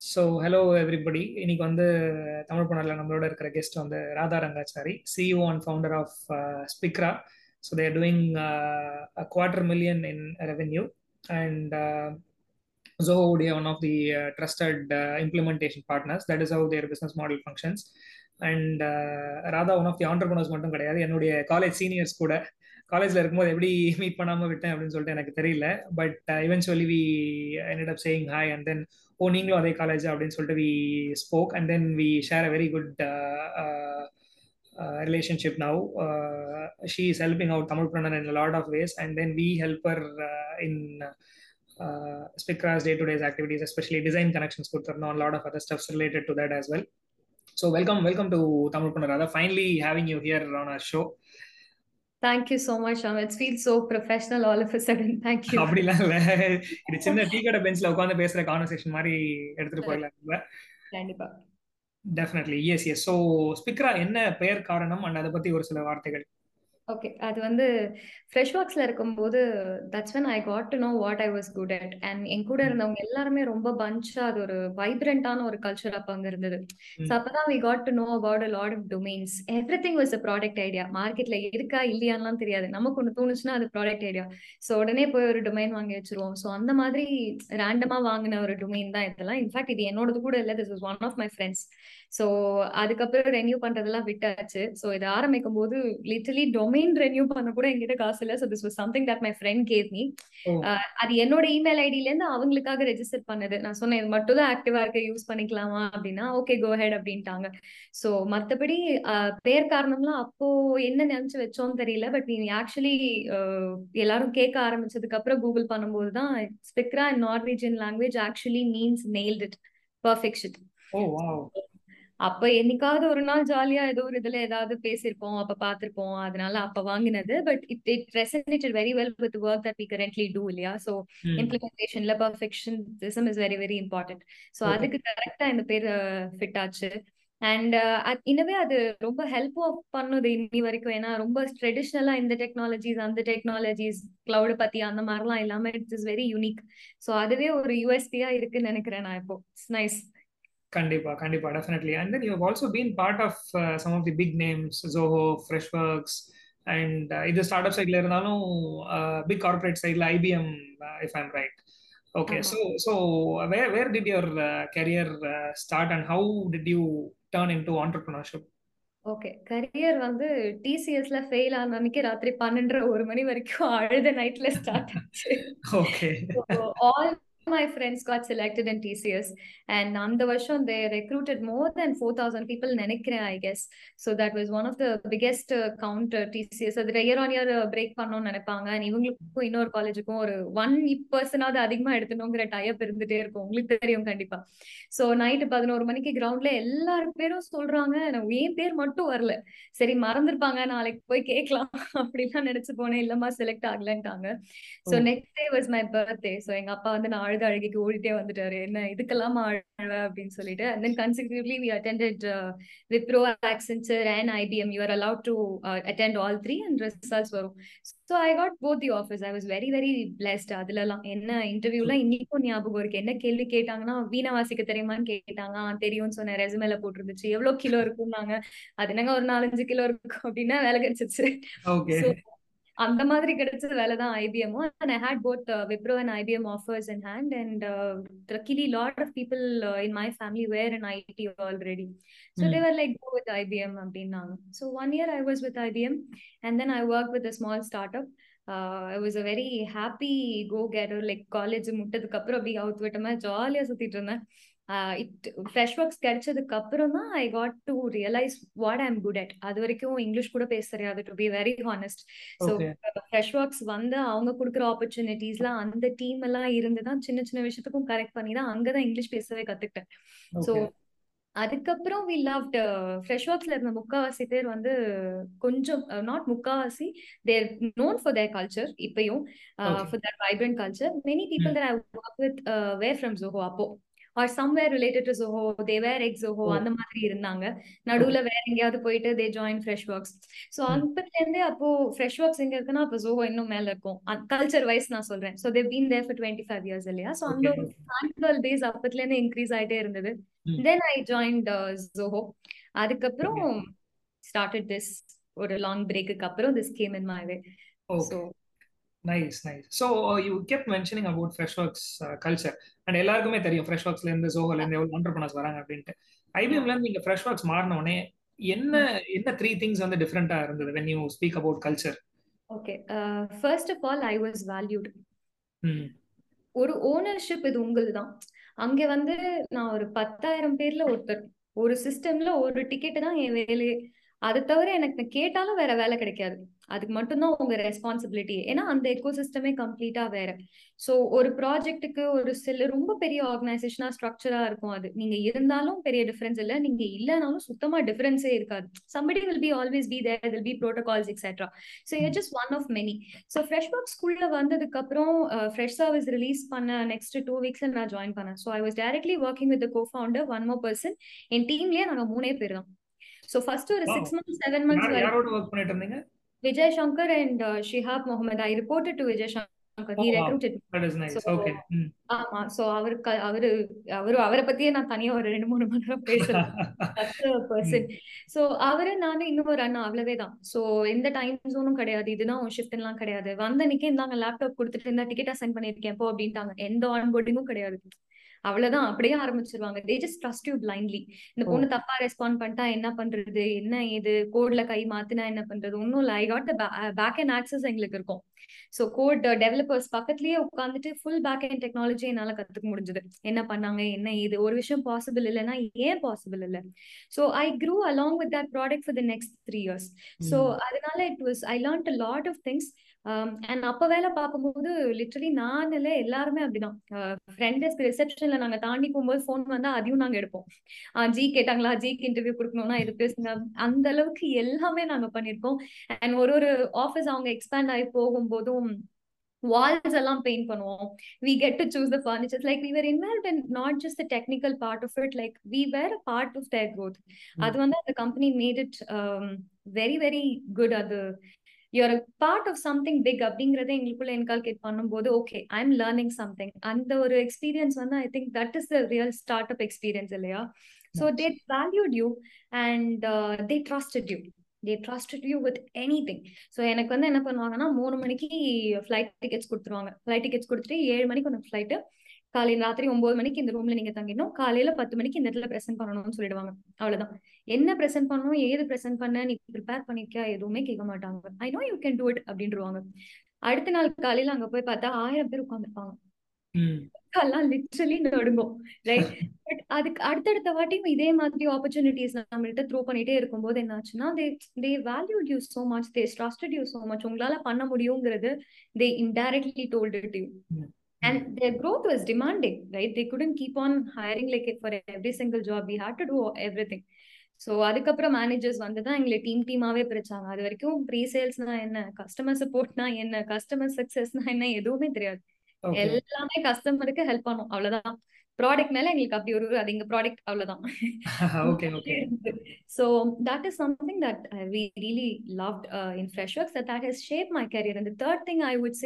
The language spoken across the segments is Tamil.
ஸோ ஹலோ எவ்ரிபடி இன்னைக்கு வந்து தமிழ் பண்ணல நம்மளோட இருக்கிற கெஸ்ட் வந்து Radha Rangachari CEO and founder of Spikra so they're doing quarter million in revenue and Zoho would be one of the uh, trusted uh, implementation partners. That is how their business model functions. And Radha one of the entrepreneurs மட்டும் கிடையாது என்னுடைய காலேஜ் சீனியர்ஸ் கூட காலேஜ்ல இருக்கும்போது எப்படி மீட் பண்ணாம விட்டேன் அப்படின்னு சொல்லிட்டு எனக்கு தெரியல but eventually we ended up saying hi and then oh நீங்களும் அதே காலேஜ் அப்படின்னு சொல்லிட்டு we spoke and then we share a very good relationship now she is helping out Tamilpreneur in lot of ways and then we help her in Spikra's day to days activities especially design connections கொடுத்துருந்தோம் lot of other stuffs related to that as well welcome to Tamilpranam Radha. Finally having you here on our show. Thank you so much, Amit. It feels so professional all of a sudden. Thank you. அப்படிலாம் இல்ல இது சின்ன டீ கடை பெஞ்ச்ல உட்காந்து பேசுற கான்வர்சேஷன் மாதிரி எடுத்துட்டு போயிடலாம் கண்டிப்பா definitely yes yes so Spikra என்ன பெயர் காரணம் அண்ட் அதை பத்தி ஒரு சில வார்த்தைகள் ஓகே அது வந்து ஃப்ரெஷ் ஒர்க்ஸ்ல இருக்கும்போது that's when I got to know what I was good at and என் கூட இருந்தவங்க எல்லாருமே ரொம்ப பஞ்சா அது ஒரு வைப்ரண்டான ஒரு கல்ச்சர் அப்ப அங்க இருந்தது. ஸோ அப்பதான் we got to know about a lot of domains everything was a product idea மார்க்கெட்ல இருக்கா இல்லையான்லாம் தெரியாது. நமக்கு ஒன்று தோணுச்சுன்னா அது ப்ராடக்ட் ஐடியா ஸோ உடனே போய் ஒரு டொமைன் வாங்கி வச்சிருவோம். ஸோ அந்த மாதிரி ரேண்டமா வாங்கின ஒரு டொமைன் தான் இதெல்லாம். இன்ஃபேக்ட் இது என்னோடது கூட இல்லை. This is one of my friends so அதுக்கப்புறம் ரெனியூ பண்றதெல்லாம் விட்டாச்சு. ஸோ இதை ஆரம்பிக்கும் போது லிட்டலி டொமைன் ரெனியூ பண்ண கூட என்கிட்ட காசு இல்லை. So this was something that my friend gave me அது என்னோட இமெயில் ஐடியில இருந்து அவங்களுக்காக ரெஜிஸ்டர் பண்ணது. நான் சொன்னேன் இது மட்டும் தான் ஆக்டிவா இருக்க. யூஸ் பண்ணிக்கலாமா? அப்படின்னா ஓகே கோ ஹெட் அப்படின்ட்டாங்க. ஸோ மற்றபடி பேர் காரணம்லாம் அப்போ என்ன நினைச்சு வச்சோம்னு தெரியல. பட் நீ ஆக்சுவலி எல்லாரும் கேட்க ஆரம்பிச்சதுக்கு அப்புறம் கூகுள் பண்ணும்போது தான் Spikra in Norwegian language actually means nailed it perfection அப்ப என்னைக்காவது ஒரு நாள் ஜாலியா ஏதோ ஒரு இதுல ஏதாவது பேசிருப்போம் அப்ப பாத்திருப்போம் அதனால அப்ப வாங்கினது. But it it resonated very well with work that we currently do இல்லையா? So இம்ப்ளிமெண்டேஷன்ல perfection is very very important so அதுக்கு கரெக்டா இந்த பேர் ஃபிட் ஆச்சு. அண்ட் இன்னவே அது ரொம்ப ஹெல்ப் பண்ணுது இன்னி வரைக்கும். ஏன்னா ரொம்ப ட்ரெடிஷ்னலா இந்த டெக்னாலஜிஸ் அந்த டெக்னாலஜிஸ் கிளவுட் பத்தி அந்த மாதிரிலாம் இல்லாம it's is very unique so அதுவே ஒரு யூஎஸ்பியா இருக்குன்னு நினைக்கிறேன் நான் இப்போ. இட்ஸ் நைஸ் கண்டிப்பா கண்டிப்பா definitely and then you also been part of some of the big names Zoho Freshworks and இது ஸ்டார்ட் அப் சைட்ல இருந்தாலும் பிக் கார்பரேட் சைட்ல IBM if I'm right okay so so where where did your career start and how did you turn in to entrepreneurship okay career வந்து டிசிஎஸ்ல ஃபெயில் ஆன அன்னைக்கு ராத்திரி பன்னெண்டரை ஒரு மணி வரைக்கும் அழுத நைட்ல ஸ்டார்ட் ஆச்சு. Okay all my friends got selected in TCS and அந்த வருஷம் they recruited more than 4000 people நினைக்கிறேன் I guess. So that was one of the biggest uh, count uh, TCS அது இயர் ஆன் இயர் பிரேக் பண்ணணும்னு நினைப்பாங்க. And இவங்களுக்கும் இன்னொரு காலேஜுக்கும் ஒரு ஒன் பர்சனாவது அதிகமா எடுத்துணுங்கிற டைப் இருந்துட்டே இருக்கும். உங்களுக்கு தெரியும் கண்டிப்பா. சோ நைட்டு பதினோரு மணிக்கு கிரவுண்ட்ல எல்லாரும் பேரும் சொல்றாங்க. என் பேர் மட்டும் வரல. சரி மறந்துருப்பாங்க. நாளைக்கு போய் கேட்கலாம். அப்படிலாம் நினைச்சு போனேன். இல்லம்மா select ஆகலன்ட்டாங்க. So next day was my birthday so எங்க அப்பா வந்து நான் அழுத அழுகைக்கு ஓடிட்டே வந்துட்டாரு. என்ன இதுக்கெல்லாம் அழுவ அப்படின்னு சொல்லிட்டு. And then consecutively we attended Wipro Accenture and IBM you are allowed to attend all three and results வரும் so I got both the offers I was very very blessed அதுலலாம் என்ன இன்டர்வியூலாம் இன்னைக்கும் ஞாபகம் இருக்கு. என்ன கேள்வி கேட்டாங்கன்னா வீணா வாசிக்க தெரியுமான்னு கேட்டாங்க. தெரியும்னு சொன்ன ரெசுமேல போட்டிருந்துச்சு. எவ்வளவு கிலோ இருக்கும்னாங்க அது என்னங்க ஒரு நாலஞ்சு கிலோ இருக்கும்? அப்படின்னா வேலை கிடைச்சிச்சு அந்த மாதிரி கிடைச்ச வேலை தான் IBM and I had both Wipro and IBM offers in hand and luckily lot of people in my family were in IT already so they were like go with IBM அப்படின்னாங்க. So one year I was with IBM and then I work with a small startup I was a very happy go getter like college முட்டதுக்கு அப்புறம் அப்படி அவுத்து விட்டமா ஜாலியா சுத்திட்டு இருந்தேன். இட் ஃப்ரெஷ் ஒர்க்ஸ் கிடைச்சதுக்கு அப்புறம் தான் I got to realise what I'm good at அது வரைக்கும் இங்கிலீஷ் கூட பேச தெரியாது to be very honest so Freshworks வந்து அவங்க கொடுக்குற ஆப்பர்ச்சுனிட்டிஸ்லாம் அந்த டீம் எல்லாம் இருந்து தான் சின்ன சின்ன விஷயத்துக்கும் கரெக்ட் பண்ணி தான் அங்கதான் இங்கிலீஷ் பேசவே கத்துக்கிட்டேன். ஸோ அதுக்கப்புறம் வி லவ்ட் ஃப்ரெஷ் ஒர்க்ஸ்ல இருந்த முக்காவாசி பேர் வந்து கொஞ்சம் நாட் முக்காவாசி they're known for their culture இப்பயும் for that vibrant culture many people that I work with were from Zoho அப்போ. Or somewhere related to Zoho they were ex Zoho அந்த மாதிரி இருந்தாங்க. நடுவுல வேற எங்கேயாவது போயிட்டு they join fresh works so அப்பத்துல இருந்தே அப்போ ஃப்ரெஷ் ஒர்க்ஸ் எங்க இருக்குன்னா அப்போ ஜோஹோ இன்னும் மேல இருக்கும். கல்ச்சர் வைஸ் நான் சொல்றேன். So they been there for twenty five years இல்லையா? ஸோ அந்த ஆனுவல் பேஸ் அப்பத்துல இருந்து இன்க்ரீஸ் ஆயிட்டே இருந்தது. தென் ஐ ஜாயின்ட் ஜோஹோ அதுக்கப்புறம் ஸ்டார்டட் திஸ் ஒரு லாங் பிரேக்குக்கு அப்புறம் this came in my way so nice nice so you kept mentioning about Freshworks culture and எல்லாருக்குமே தெரியும் ஃப்ரெஷ் ஒர்க்ஸ்ல இருந்து ஜோஹோல இருந்து எவ்வளவு ஆண்டர்பனர்ஸ் வராங்க அப்படின்ட்டு. ஐபிஎம்ல இருந்து நீங்க ஃப்ரெஷ் ஒர்க்ஸ் மாறின உடனே என்ன என்ன த்ரீ திங்ஸ் வந்து டிஃப்ரெண்டா இருந்தது when you speak about culture okay first of all I was valued ஒரு ஓனர்ஷிப் இது உங்களுது தான் அங்க வந்து நான் ஒரு பத்தாயிரம் பேர்ல ஒருத்தர் ஒரு சிஸ்டம்ல ஒரு டிக்கெட் தான் என் வேலையே. அது தவிர எனக்கு கேட்டாலும் வேற வேலை கிடைக்காது. அதுக்கு மட்டும்தான் உங்க ரெஸ்பான்சிபிலிட்டி ஏன்னா அந்த எக்கோ சிஸ்டமே கம்ப்ளீட்டா வேற. ஸோ ஒரு ப்ராஜெக்ட்டுக்கு ஒரு சில ரொம்ப பெரிய ஆர்கனைசேஷனா ஸ்ட்ரக்சரா இருக்கும் அது. நீங்க இருந்தாலும் பெரிய டிஃபரன்ஸ் இல்லை. நீங்க இல்லைனாலும் சுத்தமா டிஃபரன்ஸே இருக்காது. Somebody will be always be there will be protocols etcetera so you just one of many so Freshworks ஸ்கூல்ல வந்ததுக்கு அப்புறம் ஃப்ரெஷ் சர்வீஸ் ரிலீஸ் பண்ண நெக்ஸ்ட் டூ வீக்ஸ்ல நான் ஜாயின் பண்ணேன். So I was directly working with co founder one more person என் டீம்லயே நாங்க மூணே பேர் தான். ஸோ ஃபர்ஸ்ட் ஒரு சிக்ஸ் மந்த்ஸ் செவன் மந்த்ஸ் வரைக்கும் இருந்தீங்க Vijay Shankar and Shihab Mohammed I reported to Vijay Shankar oh he wow recruited that is nice so okay hmm ஆமா. சோ அவருக்கு அவரு அவரு அவரை பத்தியே நான் தனியா ஒரு ரெண்டு மூணு மணி நேரம் ம் பர்சன் சோ அவரு நானும் இன்னும் ஒரு அண்ணா. அவ்வளவே தான். சோ எந்த டைம் ஜோனும் கிடையாது. இதுதான் உன் ஷிஃப்ட் எல்லாம் கிடையாது. வந்த அன்னைக்கே இந்தாங்க லேப்டாப் கொடுத்துட்டு இந்த டிக்கெட் அசைன் பண்ணிருக்கேன் போ அப்படின்ட்டாங்க. எந்த ஆன் போர்டிங்கும் கிடையாது. அவ்வளவுதான். அப்படியே ஆரம்பிச்சிருவாங்க. They just trust you blindly இந்த பொண்ணு தப்பா ரெஸ்பாண்ட் பண்ணிட்டா என்ன பண்றது? என்ன ஏது? கோட்ல கை மாத்தினா என்ன பண்றது? ஒன்னும் இல்லை. I got back and access எங்களுக்கு இருக்கும். ஸோ கோட் டெவலப்பர்ஸ் பக்கத்துலயே உட்காந்துட்டு ஃபுல் பேக் அண்ட் டெக்னாலஜி என்னால கத்துக்க முடிஞ்சது. என்ன பண்ணாங்க? என்ன இது ஒரு விஷயம் பாசிபிள் இல்லைன்னா ஏன் பாசிபிள் இல்லை? So I grew along with that product for the next three years so அதனால it was I learned lot of things and அப்ப வேலை பார்க்கும்போது லிட்டரலி நான் இல்லை எல்லாருமே அப்படிதான். ஃப்ரெண்ட் ரிசப்ஷன்ல நாங்க தாண்டி போகும்போது ஃபோன் வந்தா அதையும் நாங்க எடுப்போம். ஜி கேட்டாங்களா? ஜிக்கு இன்டர்வியூ கொடுக்கணும்னா இது பேசுங்க. அந்த அளவுக்கு எல்லாமே நாங்க பண்ணிருக்கோம் அண்ட் ஒரு ஒரு ஆஃபீஸ் அவங்க எக்ஸ்பேண்ட் ஆகி போகும்போதும் walls எல்லாம் பெயிண்ட் பண்ணுவோம். We get to choose the furnitures. Like we were involved in not just the technical part of it like we were a part of their growth. அது வந்து அந்த company made it um, very very good. அது a part of something big அப்படிங்கறத எங்களுக்குள்ள இன்கால்கேட் பண்ணும்போது okay I am learning something அந்த ஒரு எக்ஸ்பீரியன்ஸ் வந்து I think that is the real startup experience இல்லையா so they valued you and they trusted you they trusted you with anything so எனக்கு வந்து என்ன பண்ணுவாங்கன்னா மூணு மணிக்கு ஃப்ளைட் டிக்கெட்ஸ் கொடுத்துருவாங்க. ஃப்ளைட் டிக்கெட்ஸ் கொடுத்துட்டு ஏழு மணிக்கு ஒன்று ஃப்ளைட்டு காலையில் ராத்திரி ஒன்பது மணிக்கு இந்த ரூம்ல நீங்க தங்கிடணும். காலையில பத்து மணிக்கு இந்த இடத்துல ப்ரெசென்ட் பண்ணணும்னு சொல்லிடுவாங்க. அவ்வளவுதான். என்ன ப்ரெசென்ட் பண்ணணும் ஏது ப்ரெசென்ட் பண்ண நீ ப்ரிப்பேர் பண்ணிருக்கியா எதுவுமே கேட்க மாட்டாங்க. I know you can do it அப்படின்றவாங்க அடுத்த நாள் காலையில அங்க போய் பார்த்தா ஆயிரம் பேர் உட்காந்துருப்பாங்க எல்லாம் லிட்ரலி நடுங்கும். ரைட் பட் அதுக்கு அடுத்தடுத்த வாட்டியும் இதே மாதிரி ஆப்பர்ச்சுனிட்டிஸ் நம்மள்ட்ட த்ரோ பண்ணிட்டே இருக்கும்போது என்னாச்சுன்னா they they valued you so much they trusted you so much உங்களால பண்ண முடியுங்கிறது they indirectly told it you and their growth was demanding right they couldn't keep on hiring like it for every single job we had to do everything so அதுக்கப்புறம் மேனேஜர்ஸ் வந்து தான் எங்களை டீம் டீமாவே பிரிச்சாங்க அது வரைக்கும் ப்ரீ சேல்ஸ்னா என்ன கஸ்டமர் சப்போர்ட்னா என்ன கஸ்டமர் சக்சஸ்னா என்ன எதுவுமே தெரியாது ஓகே எல்லாமே கஸ்டமருக்கு ஹெல்ப் பண்ணும் அவ்வளவுதான் ப்ராடக்ட் மேல எங்களுக்கு அப்படி ஒரு அது எங்க ப்ராடக்ட் அவ்வளவுதான் okay okay so that is something that uh, we really loved uh, in freshworks that that has shaped my career and the third thing i would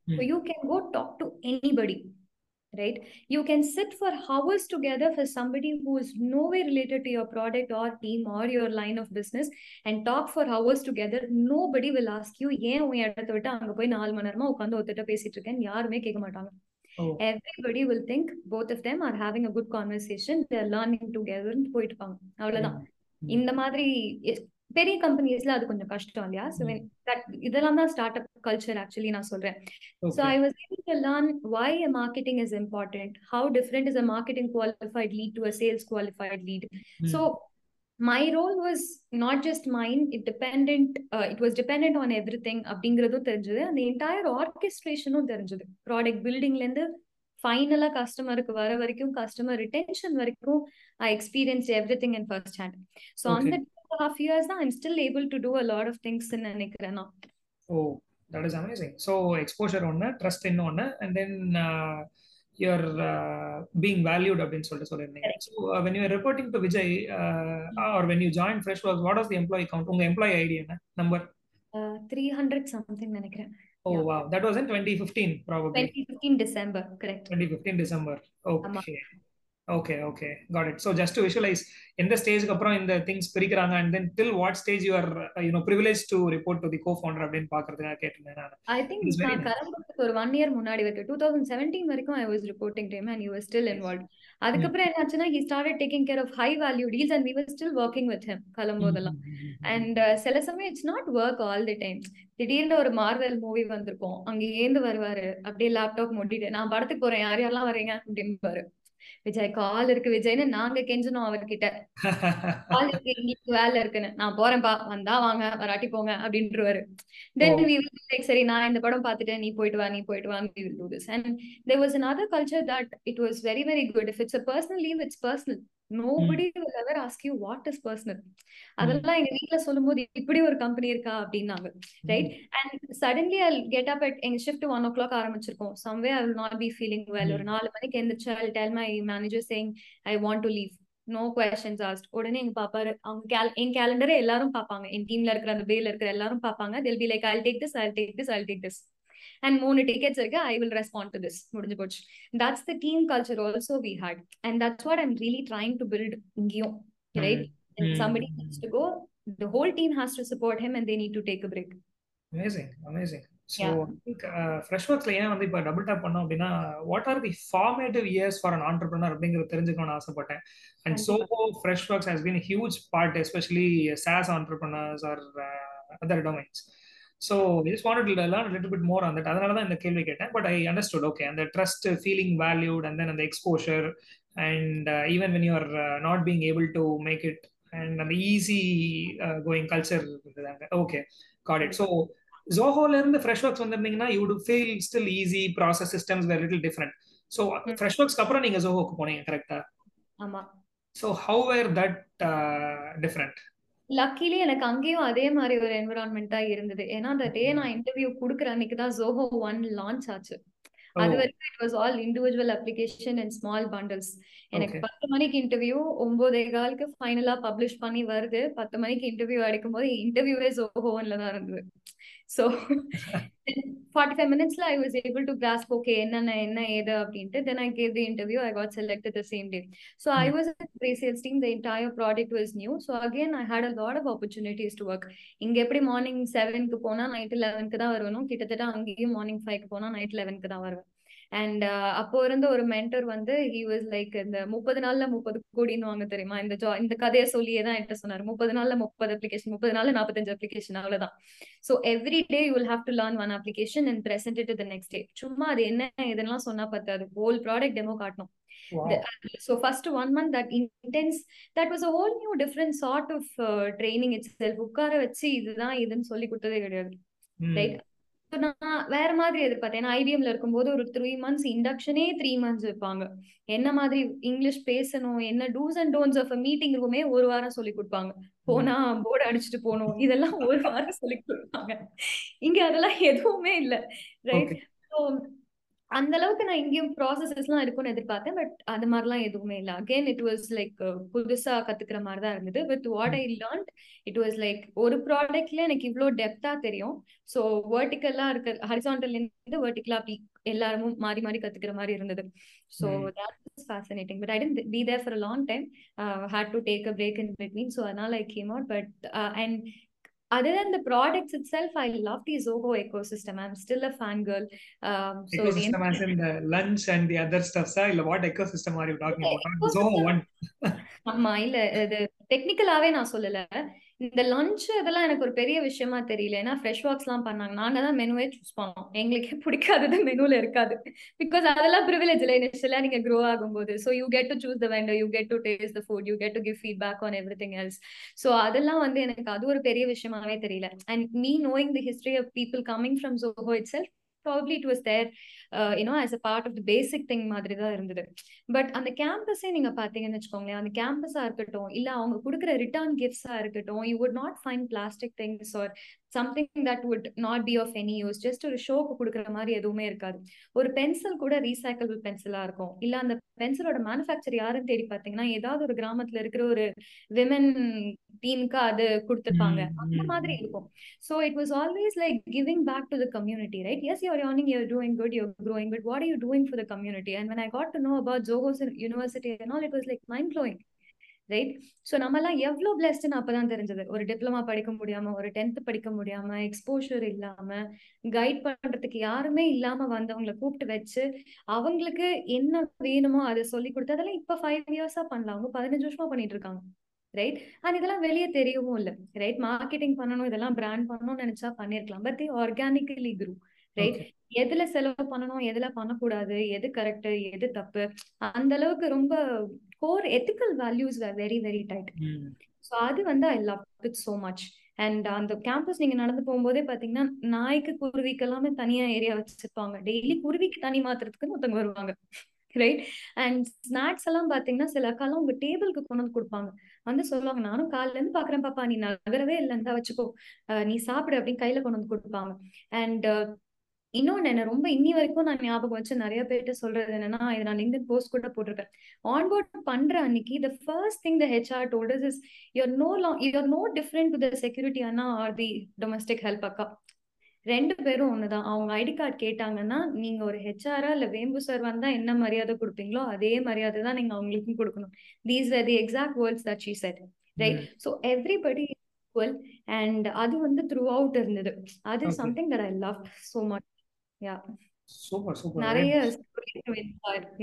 say is the exposure ம் right ம் so ம் you can go talk to anybody right you can sit for hours together for somebody who is nowhere related to your product or team or your line of business and talk for hours together nobody will ask you ஏன் உன் இடத்த விட்டு அங்க போய் நாலு மணி நேரமா உட்காந்து ஒருத்தட்ட பேசிட்டு இருக்கேன்னு யாருமே கேட்க மாட்டாங்க ஓ everybody will think both of them are having a good conversation they're learning together போயிட்டு இருப்பாங்க அவ்வளவுதான் ம் ம் இந்த மாதிரி எ- பெரிய கம்பெனிஸ்ல அது கொஞ்சம் கஷ்டம் இல்லையா? ஸோ இதெல்லாம் தான் ஸ்டார்ட் அப் கல்ச்சர் ஆக்சுவலி நான் சொல்றேன். So I was able to learn why a marketing is important how different is a marketing qualified lead to a sales qualified lead. So ம் my role was not just mine it dependent uh, it was dependent on everything அப்படிங்கறதும் தெரிஞ்சது. அந்த என்டையர் ஆர்கெஸ்ட்ரேஷனும் தெரிஞ்சது. ப்ராடக்ட் பில்டிங்ல இருந்து ஃபைனலா கஸ்டமருக்கு வர வரைக்கும் கஸ்டமர் ரிட்டென்ஷன் வரைக்கும் I experience everything in first hand so okay அந்த டூ ஹாஃப் இயர்ஸ் தான் I'm still able to do a lot of things நினைக்கிறேன் நான் oh that is amazing so exposure ஒன்று ட்ரஸ்ட் இன்னொன்று and then you're uh, being valued அப்படின்னு சொல்லிட்டு சொல்லியிருந்தீங்க so when you reporting to Vijay or when you join fresh work what was the employee count உங்க எம்ப்ளாயி ஐடி என்ன நம்பர் த்ரீ ஹண்ட்ரட் சம்திங் நினைக்கிறேன் oh wow that was in twenty fifteen probably twenty fifteen December correct twenty fifteen December Okay okay got it so just to visualise எந்த ஸ்டேஜ்க்கு அப்புறம் இந்த திங்ஸ் பிரிக்கிறாங்க and then till what stage you are you know privilege to report to the co founder அப்படின்னு பாக்குறதுக்காக கேட்டிருந்தேன் நான். ஐ திங்க் நான் கிளம்புறதுக்கு ஒரு ஒன் இயர் முன்னாடி வரைக்கும் டூ தௌசண்ட் செவன்டீன் வரைக்கும் I was reporting time and you still involve அதுக்கப்புறம் என்னாச்சுன்னா he started taking care of high value deals and we were still working with him கிளம்போதெல்லாம் and சில சமயம் it's not work all the time திடீர்னு ஒரு மார்வெல் மூவி வந்திருக்கும். அங்க ஏந்து வருவாரு. அப்படியே லேப்டாப் மூடிட்டு நான் படத்துக்கு போறேன். யார் யாரெல்லாம் வரீங்க அப்படின்னு விஜய் கால் இருக்கு விஜய்னு நாங்க கெஞ்சணும் அவர்கிட்ட. கால் இருக்கு எங்களுக்கு வேலை இருக்குன்னு. நான் போறேன்பா வந்தா வாங்க வராட்டி போங்க அப்படின்றவாரு. தென் வி லைக் சரி நான் இந்த படம் பார்த்துட்டேன் நீ போயிட்டு வா நீ போயிட்டு வா we will do this and there was another culture that it was very very good. If it's a personal leave it's personal. Nobody mm. will ever ask you what is personal. அதெல்லாம் எங்க வீட்ல சொல்லும்போது இப்படி ஒரு கம்பெனி இருக்கா அப்படின்னாங்க right and suddenly I get up at எங்க ஷிஃப்ட் ஒன் ஓ கிளாக் ஆரம்பிச்சிருக்கோம் someway I will not be feeling well ஒரு நாலு மணிக்கு எந்திரிச்சு I tell my manager saying I want to leave no questions asked உடனே எங்க பாப்பாரு அவங்க கேல் என் கேலண்டரே எல்லாரும் பாப்பாங்க என் டீம்ல இருக்கிற அந்த பேல இருக்கிற எல்லாரும் பாப்பாங்க they'll be like I take this I take this I take this and மூணு டிக்கெட்ஸ் இருக்கு. I will respond to this முடிஞ்சு போச்சு. That's the team culture also we had and that's what I'm really trying to build இங்கேயும் right and somebody needs to go the whole team has to support him and they need to take a break. Amazing amazing. So fresh ஒர்க்ஸ்ல ஏன் வந்து இப்போ டபுள் டேப் பண்ணோம் அப்படின்னா what are the formative years for an entrepreneur அப்படிங்கிறது தெரிஞ்சுக்கணும்னு ஆசைப்பட்டேன். And so Freshworks has been huge part especially SaaS entrepreneurs are other domains so just wanted to learn little bit more அந்த அதனால தான் இந்த கேள்வி கேட்டேன். பட் ஐ அண்டர்ஸ்டுட் ஓகே அந்த trust feeling valued and then அந்த exposure and even when you are not being able to make it and அந்த ஈஸி கோயிங் கல்ச்சர் இருந்ததாங்க ஓகே காட் இட் ஸோ ஜோஹோல இருந்து fresh works வந்திருந்தீங்கன்னா you do feel still easy process systems where little different so fresh ஒர்க்ஸ்க்கு அப்புறம் நீங்க ஜோஹோக்கு போனீங்க கரெக்டா ஆமா. So how were that different luckily எனக்கு அங்கேயும் அதே மாதிரி ஒரு என்விரான்மெண்ட் இருந்தது. ஏன்னா அந்த டே நான் இன்டர்வியூ கொடுக்குற அன்னைக்கு தான் ஜோஹோ ஒன் லான்ச் ஆச்சு. அது வரைக்கும் it was all individual application and small bundles எனக்கு பத்து மணிக்கு இன்டர்வியூ ஒன்பதே காலுக்கு ஃபைனலா பப்ளிஷ் பண்ணி வருது. பத்து மணிக்கு இன்டர்வியூ அடிக்கும் போது இன்டர்வியூவே ஜோஹோன்ல தான் இருந்தது. ஸோ ஃபார்ட்டி ஃபைவ் மினிட்ஸ்ல I was able to grasp okay என்னென்ன என்ன ஏது அப்படின்ட்டு. Then I gave the interview I got select the same day so I was pre sales team the entire product was new so again I had a lot of opportunities to work இங்க எப்படி மார்னிங் செவனுக்கு போனா நைட் லெவனுக்கு தான் வருவனும் கிட்டத்தட்ட அங்கேயும் மார்னிங் ஃபைவ்க்கு போனா நைட் லெவனுக்கு தான் வருவேன். அண்ட் அப்போ இருந்த ஒரு மென்டர் வந்து ஹி வாஸ் லைக் இந்த முப்பது நாள்ல முப்பது கோடின்னு வாங்க தெரியுமா? இந்த ஜா இந்த கதையை சொல்லியே தான் என்கிட்ட சொன்னாரு. முப்பது நாள்ல முப்பது அப்ளிகேஷன் முப்பது நாள்ல நாற்பத்தஞ்சு அப்ளிகேஷன் அவ்வளவுதான். So every day you will have to learn one application and present it the next day சும்மா அது என்ன இதெல்லாம் சொன்னா பத்தாது. ஹோல் ப்ராடக்ட் டெமோ காட்டணும். So first one month that intense that was a whole new different sort of uh, training itself. உட்கார வச்சு இதுதான் இதுன்னு சொல்லி கொடுத்ததே கிடையாது. ரைட் நான் வேற மாதிரி எதிர்பார்த்தேன். ஏன்னா ஐபிஎம்ல இருக்கும்போது ஒரு த்ரீ மந்த்ஸ் இண்டக்ஷனே த்ரீ மந்த்ஸ் வைப்பாங்க. என்ன மாதிரி இங்கிலீஷ் பேசணும் என்ன dos and don'ts of meeting ரூமே ஒரு வாரம் சொல்லி கொடுப்பாங்க. போனா போர்டு அடிச்சுட்டு போகணும் இதெல்லாம் ஒரு வாரம் சொல்லி கொடுப்பாங்க. இங்க அதெல்லாம் எதுவுமே இல்ல ரைட் அந்த அளவுக்கு நான் இங்கேயும் ப்ராசஸஸ் எல்லாம் இருக்கும்னு எதிர்பார்த்தேன் பட் அது மாதிரிலாம் எதுவுமே இல்லை. அகெயின் இட் வாஸ் லைக் புதுசா கத்துக்கிற மாதிரி தான் இருந்தது. With what I learn it was like ஒரு ப்ராடக்ட்ல எனக்கு இவ்வளோ டெப்தா தெரியும். ஸோ வேர்டிக்கலா இருக்க ஹரிசாண்டல் இருந்து வேர்டிக்கலா அப்படி எல்லாரும் மாறி மாறி கத்துக்கிற மாதிரி இருந்தது. So that is fascinating but I didn't be there for long time had to take a break in between so அதனால I came out but and other than the products itself, I love the Zoho ecosystem. I'm still a fangirl. Um, so ecosystem as in the lunch and the other stuff, sir. What ecosystem are you talking about? Zoho one. ஆமா இல்ல இது டெக்னிக்கலாவே நான் சொல்லல இந்த லஞ்ச் இதெல்லாம் எனக்கு ஒரு பெரிய விஷயமா தெரியல. ஏன்னா ஃப்ரெஷ் வாக்ஸ் எல்லாம் பண்ணாங்க. நாங்க தான் மெனுவே சூஸ் பண்ணோம். எங்களுக்கே பிடிக்காதது மெனுல இருக்காது. பிகாஸ் அதெல்லாம் ப்ரிவிலேஜ் இல்லை. இனிஷியலா நீங்க க்ரோ ஆகும்போது. So you get to choose the vendor you get to taste the food you get to give feedback on every thing else so அதெல்லாம் வந்து எனக்கு அது ஒரு பெரிய விஷயமாவே தெரியல. And me knowing the history of people coming from Zoho itself probably it was there you know as a part of the basic thing மாதிரி தான் இருந்தது. பட் அந்த கேம்பஸே நீங்க பாத்தீங்கன்னு வச்சுக்கோங்களேன் அந்த கேம்பஸா இருக்கட்டும் இல்ல அவங்க கொடுக்குற ரிட்டர்ன் கிஃப்ட்ஸா இருக்கட்டும் you would not find plastic things or something that would not be of any use just ஒரு ஷோக்கு கொடுக்குற மாதிரி எதுவுமே இருக்காது. ஒரு பென்சில் கூட ரீசைக்கிள் பென்சிலா இருக்கும். இல்ல அந்த பென்சிலோட மேனுஃபேக்சர் யாருன்னு தேடி பாத்தீங்கன்னா ஏதாவது ஒரு கிராமத்துல இருக்கிற ஒரு விமன் டீமுக்கு அது கொடுத்துருப்பாங்க. அந்த மாதிரி இருக்கும். So it was always like giving back to the community right yes you're earning you're doing good you're growing but what you doing for the community and when I got to know about ஜோகோஸ் university and all it was like mind blowing right so நம்மலாம் எவ்வளோ பிளஸ்ட்னு அப்பதான் தெரிஞ்சது. ஒரு டிப்ளமா படிக்க முடியாம ஒரு டென்த் படிக்க முடியாம எக்ஸ்போஷர் இல்லாம கைட் பண்றதுக்கு யாருமே இல்லாம வந்தவங்களை கூப்பிட்டு வச்சு அவங்களுக்கு என்ன வேணுமோ அதை சொல்லி கொடுத்து அதெல்லாம் இப்ப ஃபைவ் இயர்ஸா பண்ணலாம். அவங்க பதினஞ்சு வருஷமா பண்ணிட்டு இருக்காங்க ரைட் அண்ட் இதெல்லாம் வெளியே தெரியவும் இல்லை ரைட் மார்க்கெட்டிங் பண்ணணும் இதெல்லாம் பிராண்ட் பண்ணணும்னு நினைச்சா பண்ணிருக்கலாம். பட் ஆர்கானிக்கலி குரூ ரைட் எதுல செலவு பண்ணணும் எதுல பண்ணக்கூடாது எது கரெக்ட் எது தப்பு அந்த அளவுக்கு ரொம்ப core ethical values very very tight so அது வந்து I love it so much and அந்த கேம்பஸ் நீங்க நடந்து போகும்போதே பாத்தீங்கன்னா நாய்க்கு குருவிக்கு எல்லாமே தனியா ஏரியா வச்சிருப்பாங்க. டெய்லி குருவிக்கு தனி மாத்துறதுக்குன்னு ஒருத்தவங்க வருவாங்க. ரைட் அண்ட் ஸ்நாக்ஸ் எல்லாம் பாத்தீங்கன்னா சில அக்காலாம் உங்க டேபிளுக்கு கொண்டு வந்து கொடுப்பாங்க. வந்து சொல்லுவாங்க நானும் காலைல இருந்து பாக்குறேன் பாப்பா. நீ நகரவே இல்லை இருந்தா வச்சுக்கோ. நீ சாப்பிடு அப்படின்னு கையில கொண்டு வந்து கொடுப்பாங்க. அண்ட் இன்னொன்னு என்ன ரொம்ப இன்னி வரைக்கும் நான் ஞாபகம் வச்சு நிறைய பேர்கிட்ட சொல்றது என்னன்னா இது நான் லிங்க் போஸ்ட் கூட போட்டிருக்கேன் ஆன்போர்ட் பண்ற அன்னைக்கு the first thing the HR told us is you're no long you're no different to the security Anna or the domestic help அக்கா. ரெண்டு பேரும் ஒண்ணுதான். அவங்க ஐடி கார்டு கேட்டாங்கன்னா நீங்க ஒரு ஹெச்ஆரா இல்ல வேம்பு சார் வந்தா என்ன மரியாதை கொடுப்பீங்களோ அதே மரியாதை தான் நீங்க அவங்களுக்கும் கொடுக்கணும். These are the exact words that she said right so everybody equal and அது வந்து த்ரூ அவுட் இருந்தது. அது something that I love so much yeah super super நிறைய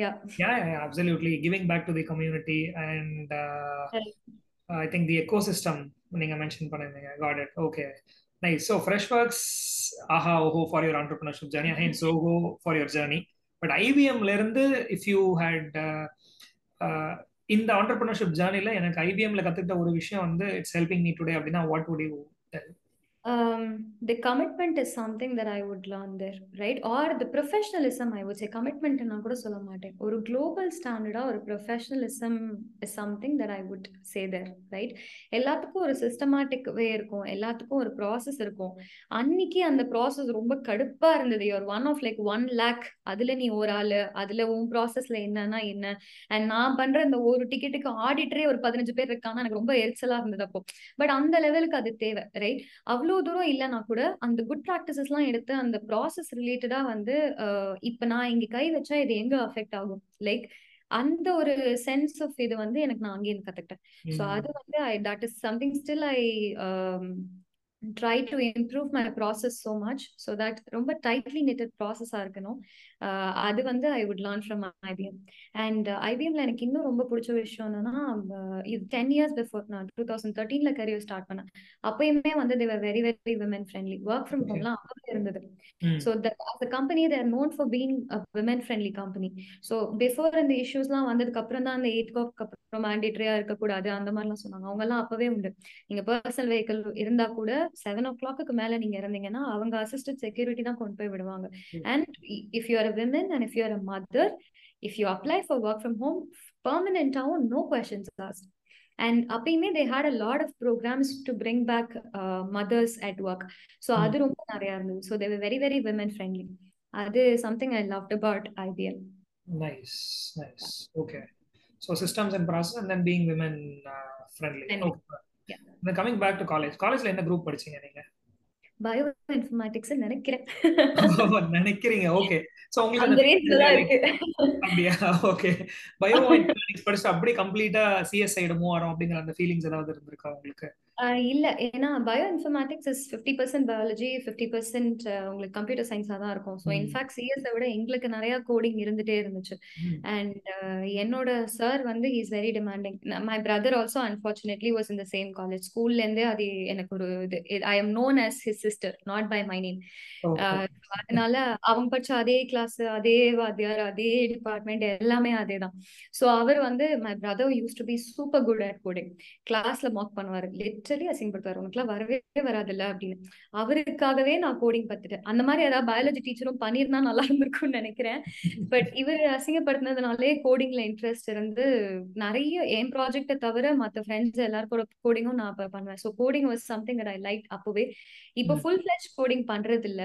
yeah yeah yeah absolutely giving back to the community and uh, i think the ecosystem நீங்க மென்ஷன் பண்ணிருந்தீங்க got it okay nice so freshworks aha oho for your entrepreneurship journey and zoho for your journey but IBM ல இருந்து if you had uh, uh, இந்த entrepreneurship journeyல எனக்கு ஐபிஎம்ல கத்துக்கிட்ட ஒரு விஷயம் வந்து இட்ஸ் ஹெல்பிங் மீ டுடே அப்படின்னா what would you tell um, the commitment is something that I would learn there, right? Or the professionalism, I would say. Commitment நான் கூட சொல்ல மாட்டேன். ஒரு குளோபல் ஸ்டாண்டர்டா ஒரு professionalism is something that I would say there right எல்லாத்துக்கும் ஒரு சிஸ்டமேட்டிக் வே இருக்கும். எல்லாத்துக்கும் ஒரு ப்ராசஸ் இருக்கும். அன்னைக்கு அந்த ப்ராசஸ் ரொம்ப கடுப்பா இருந்தது. Your one of like one lakh அதுல நீ ஒரு ஆளு. அதுல உன் ப்ராசஸ்ல என்னன்னா என்ன? அண்ட் நான் பண்ற இந்த ஒரு டிக்கெட்டுக்கு ஆடிட்டரே ஒரு பதினஞ்சு பேர் இருக்காங்கன்னா எனக்கு ரொம்ப எரிச்சலா இருந்தது அப்போ. பட் அந்த லெவலுக்கு அது தேவை ரைட் அவ்வளோ தூரம் இல்லைன்னா கூட அந்த குட் ப்ராக்டிசஸ் எல்லாம் எடுத்து அந்த ப்ராசஸ் ரிலேட்டடா வந்து இப்ப நான் இங்க கை வச்சா இது எங்க அஃபெக்ட் ஆகும்? லைக் அந்த ஒரு சென்ஸ் ஆஃப் இது வந்து எனக்கு நான் அங்கேயிருந்து கத்துக்கிட்டேன். ஸோ அது வந்து I that is something still I try to improve my process so much so that ரொம்ப டைட்லி நெட்டட் ப்ராசஸாக இருக்கணும். அது வந்து I would learn from IBM and ஐபிஎம்ல எனக்கு இன்னும் ரொம்ப பிடிச்ச விஷயம் என்னன்னா இது டென் இயர்ஸ் பிஃபோர் நான் டூ தௌசண்ட் தேர்ட்டீன்ல கரியர் ஸ்டார்ட் பண்ணேன். அப்பயுமே வந்து they were very very women friendly work from ஹோம்லாம் அப்பவே இருந்தது. So the company there known for being women friendly company so before இந்த இஷ்யூஸ்லாம் வந்ததுக்கு அப்புறம் தான் அந்த எயிட் கோப்க்கு அப்புறம் மேண்டேட்டரியா இருக்கக்கூடாது அந்த மாதிரிலாம் சொன்னாங்க. அவங்க எல்லாம் அப்பவே உண்டு. நீங்க பர்சனல் வெஹிக்கிள் இருந்தா கூட செவன் ஓ கிளாக்கு மேல நீங்க இருந்தீங்கன்னா அவங்க அசிஸ்டன்ட் செக்யூரிட்டி தான் கொண்டு போய் விடுவாங்க. And if you are Women and if you are a mother if you apply for work from home பர்மனெண்டாவும் no questions asked and அப்பயுமே they had a lot of programs to bring back mothers at work so அது ரொம்ப நிறைய இருந்தது so there very very women friendly அது something I love about IPL Nice, nice. Okay. So systems and process and then being women uh, friendly. Friendly. Okay. Then coming back to college. காலேஜ்ல என்ன குரூப் படிச்சீங்க நீங்க பயோ இன்ஃபர்மேட்டிக்ஸ் நினைக்கிறேன் நினைக்கிறீங்க. ஓகே சோ உங்களுக்கு அப்படியா? ஓகே பயோ இன்ஃபர்மேட்டிக்ஸ் படிச்சு அப்படியே கம்ப்ளீட்டா சிஎஸ் சைடு மூவ் ஆறோம் அப்படிங்கிற அந்த ஃபீலிங்ஸ் ஏதாவது இருந்திருக்கா உங்களுக்கு? இல்ல. ஏன்னா bioinformatics is fifty percent biology fifty percent உங்களுக்கு கம்ப்யூட்டர் சயின்ஸா தான் இருக்கும். ஸோ இன்ஃபேக்ட் சிஎஸ்ஐ விட எங்களுக்கு நிறைய கோடிங் இருந்துட்டே இருந்துச்சு. அண்ட் என்னோட சார் வந்து is very demanding my brother also unfortunately was in the same college ஸ்கூல்ல இருந்தே அது எனக்கு ஒரு இது. I am known as his sister not by my name அதனால அவங்க படிச்ச அதே கிளாஸ் அதே வாத்தியார் அதே டிபார்ட்மெண்ட் எல்லாமே அதே தான். ஸோ அவர் வந்து my brother use to be super good at coding கிளாஸ்ல மார்க் பண்ணுவார். லிட் லிட்டரலி அசிங்கப்படுத்துவார். உனக்குலாம் வரவே வராதுல்ல அப்படின்னு. அவருக்காகவே நான் கோடிங் கத்துட்டேன். அந்த மாதிரி ஏதாவது பயாலஜி டீச்சரும் பண்ணியிருந்தா நல்லா இருந்திருக்கும்னு நினைக்கிறேன். பட் இவர் அசிங்கப்படுத்தினதுனாலே கோடிங்ல இன்ட்ரெஸ்ட் இருந்து நிறைய என் ப்ராஜெக்டை தவிர மற்ற ஃப்ரெண்ட்ஸ் எல்லாருக்கோட கோடிங்கும் நான் பண்ணுவேன். So coding was something I like அப்போவே. இப்போ ஃபுல் ஃபிளெஜ் கோடிங் பண்றது இல்ல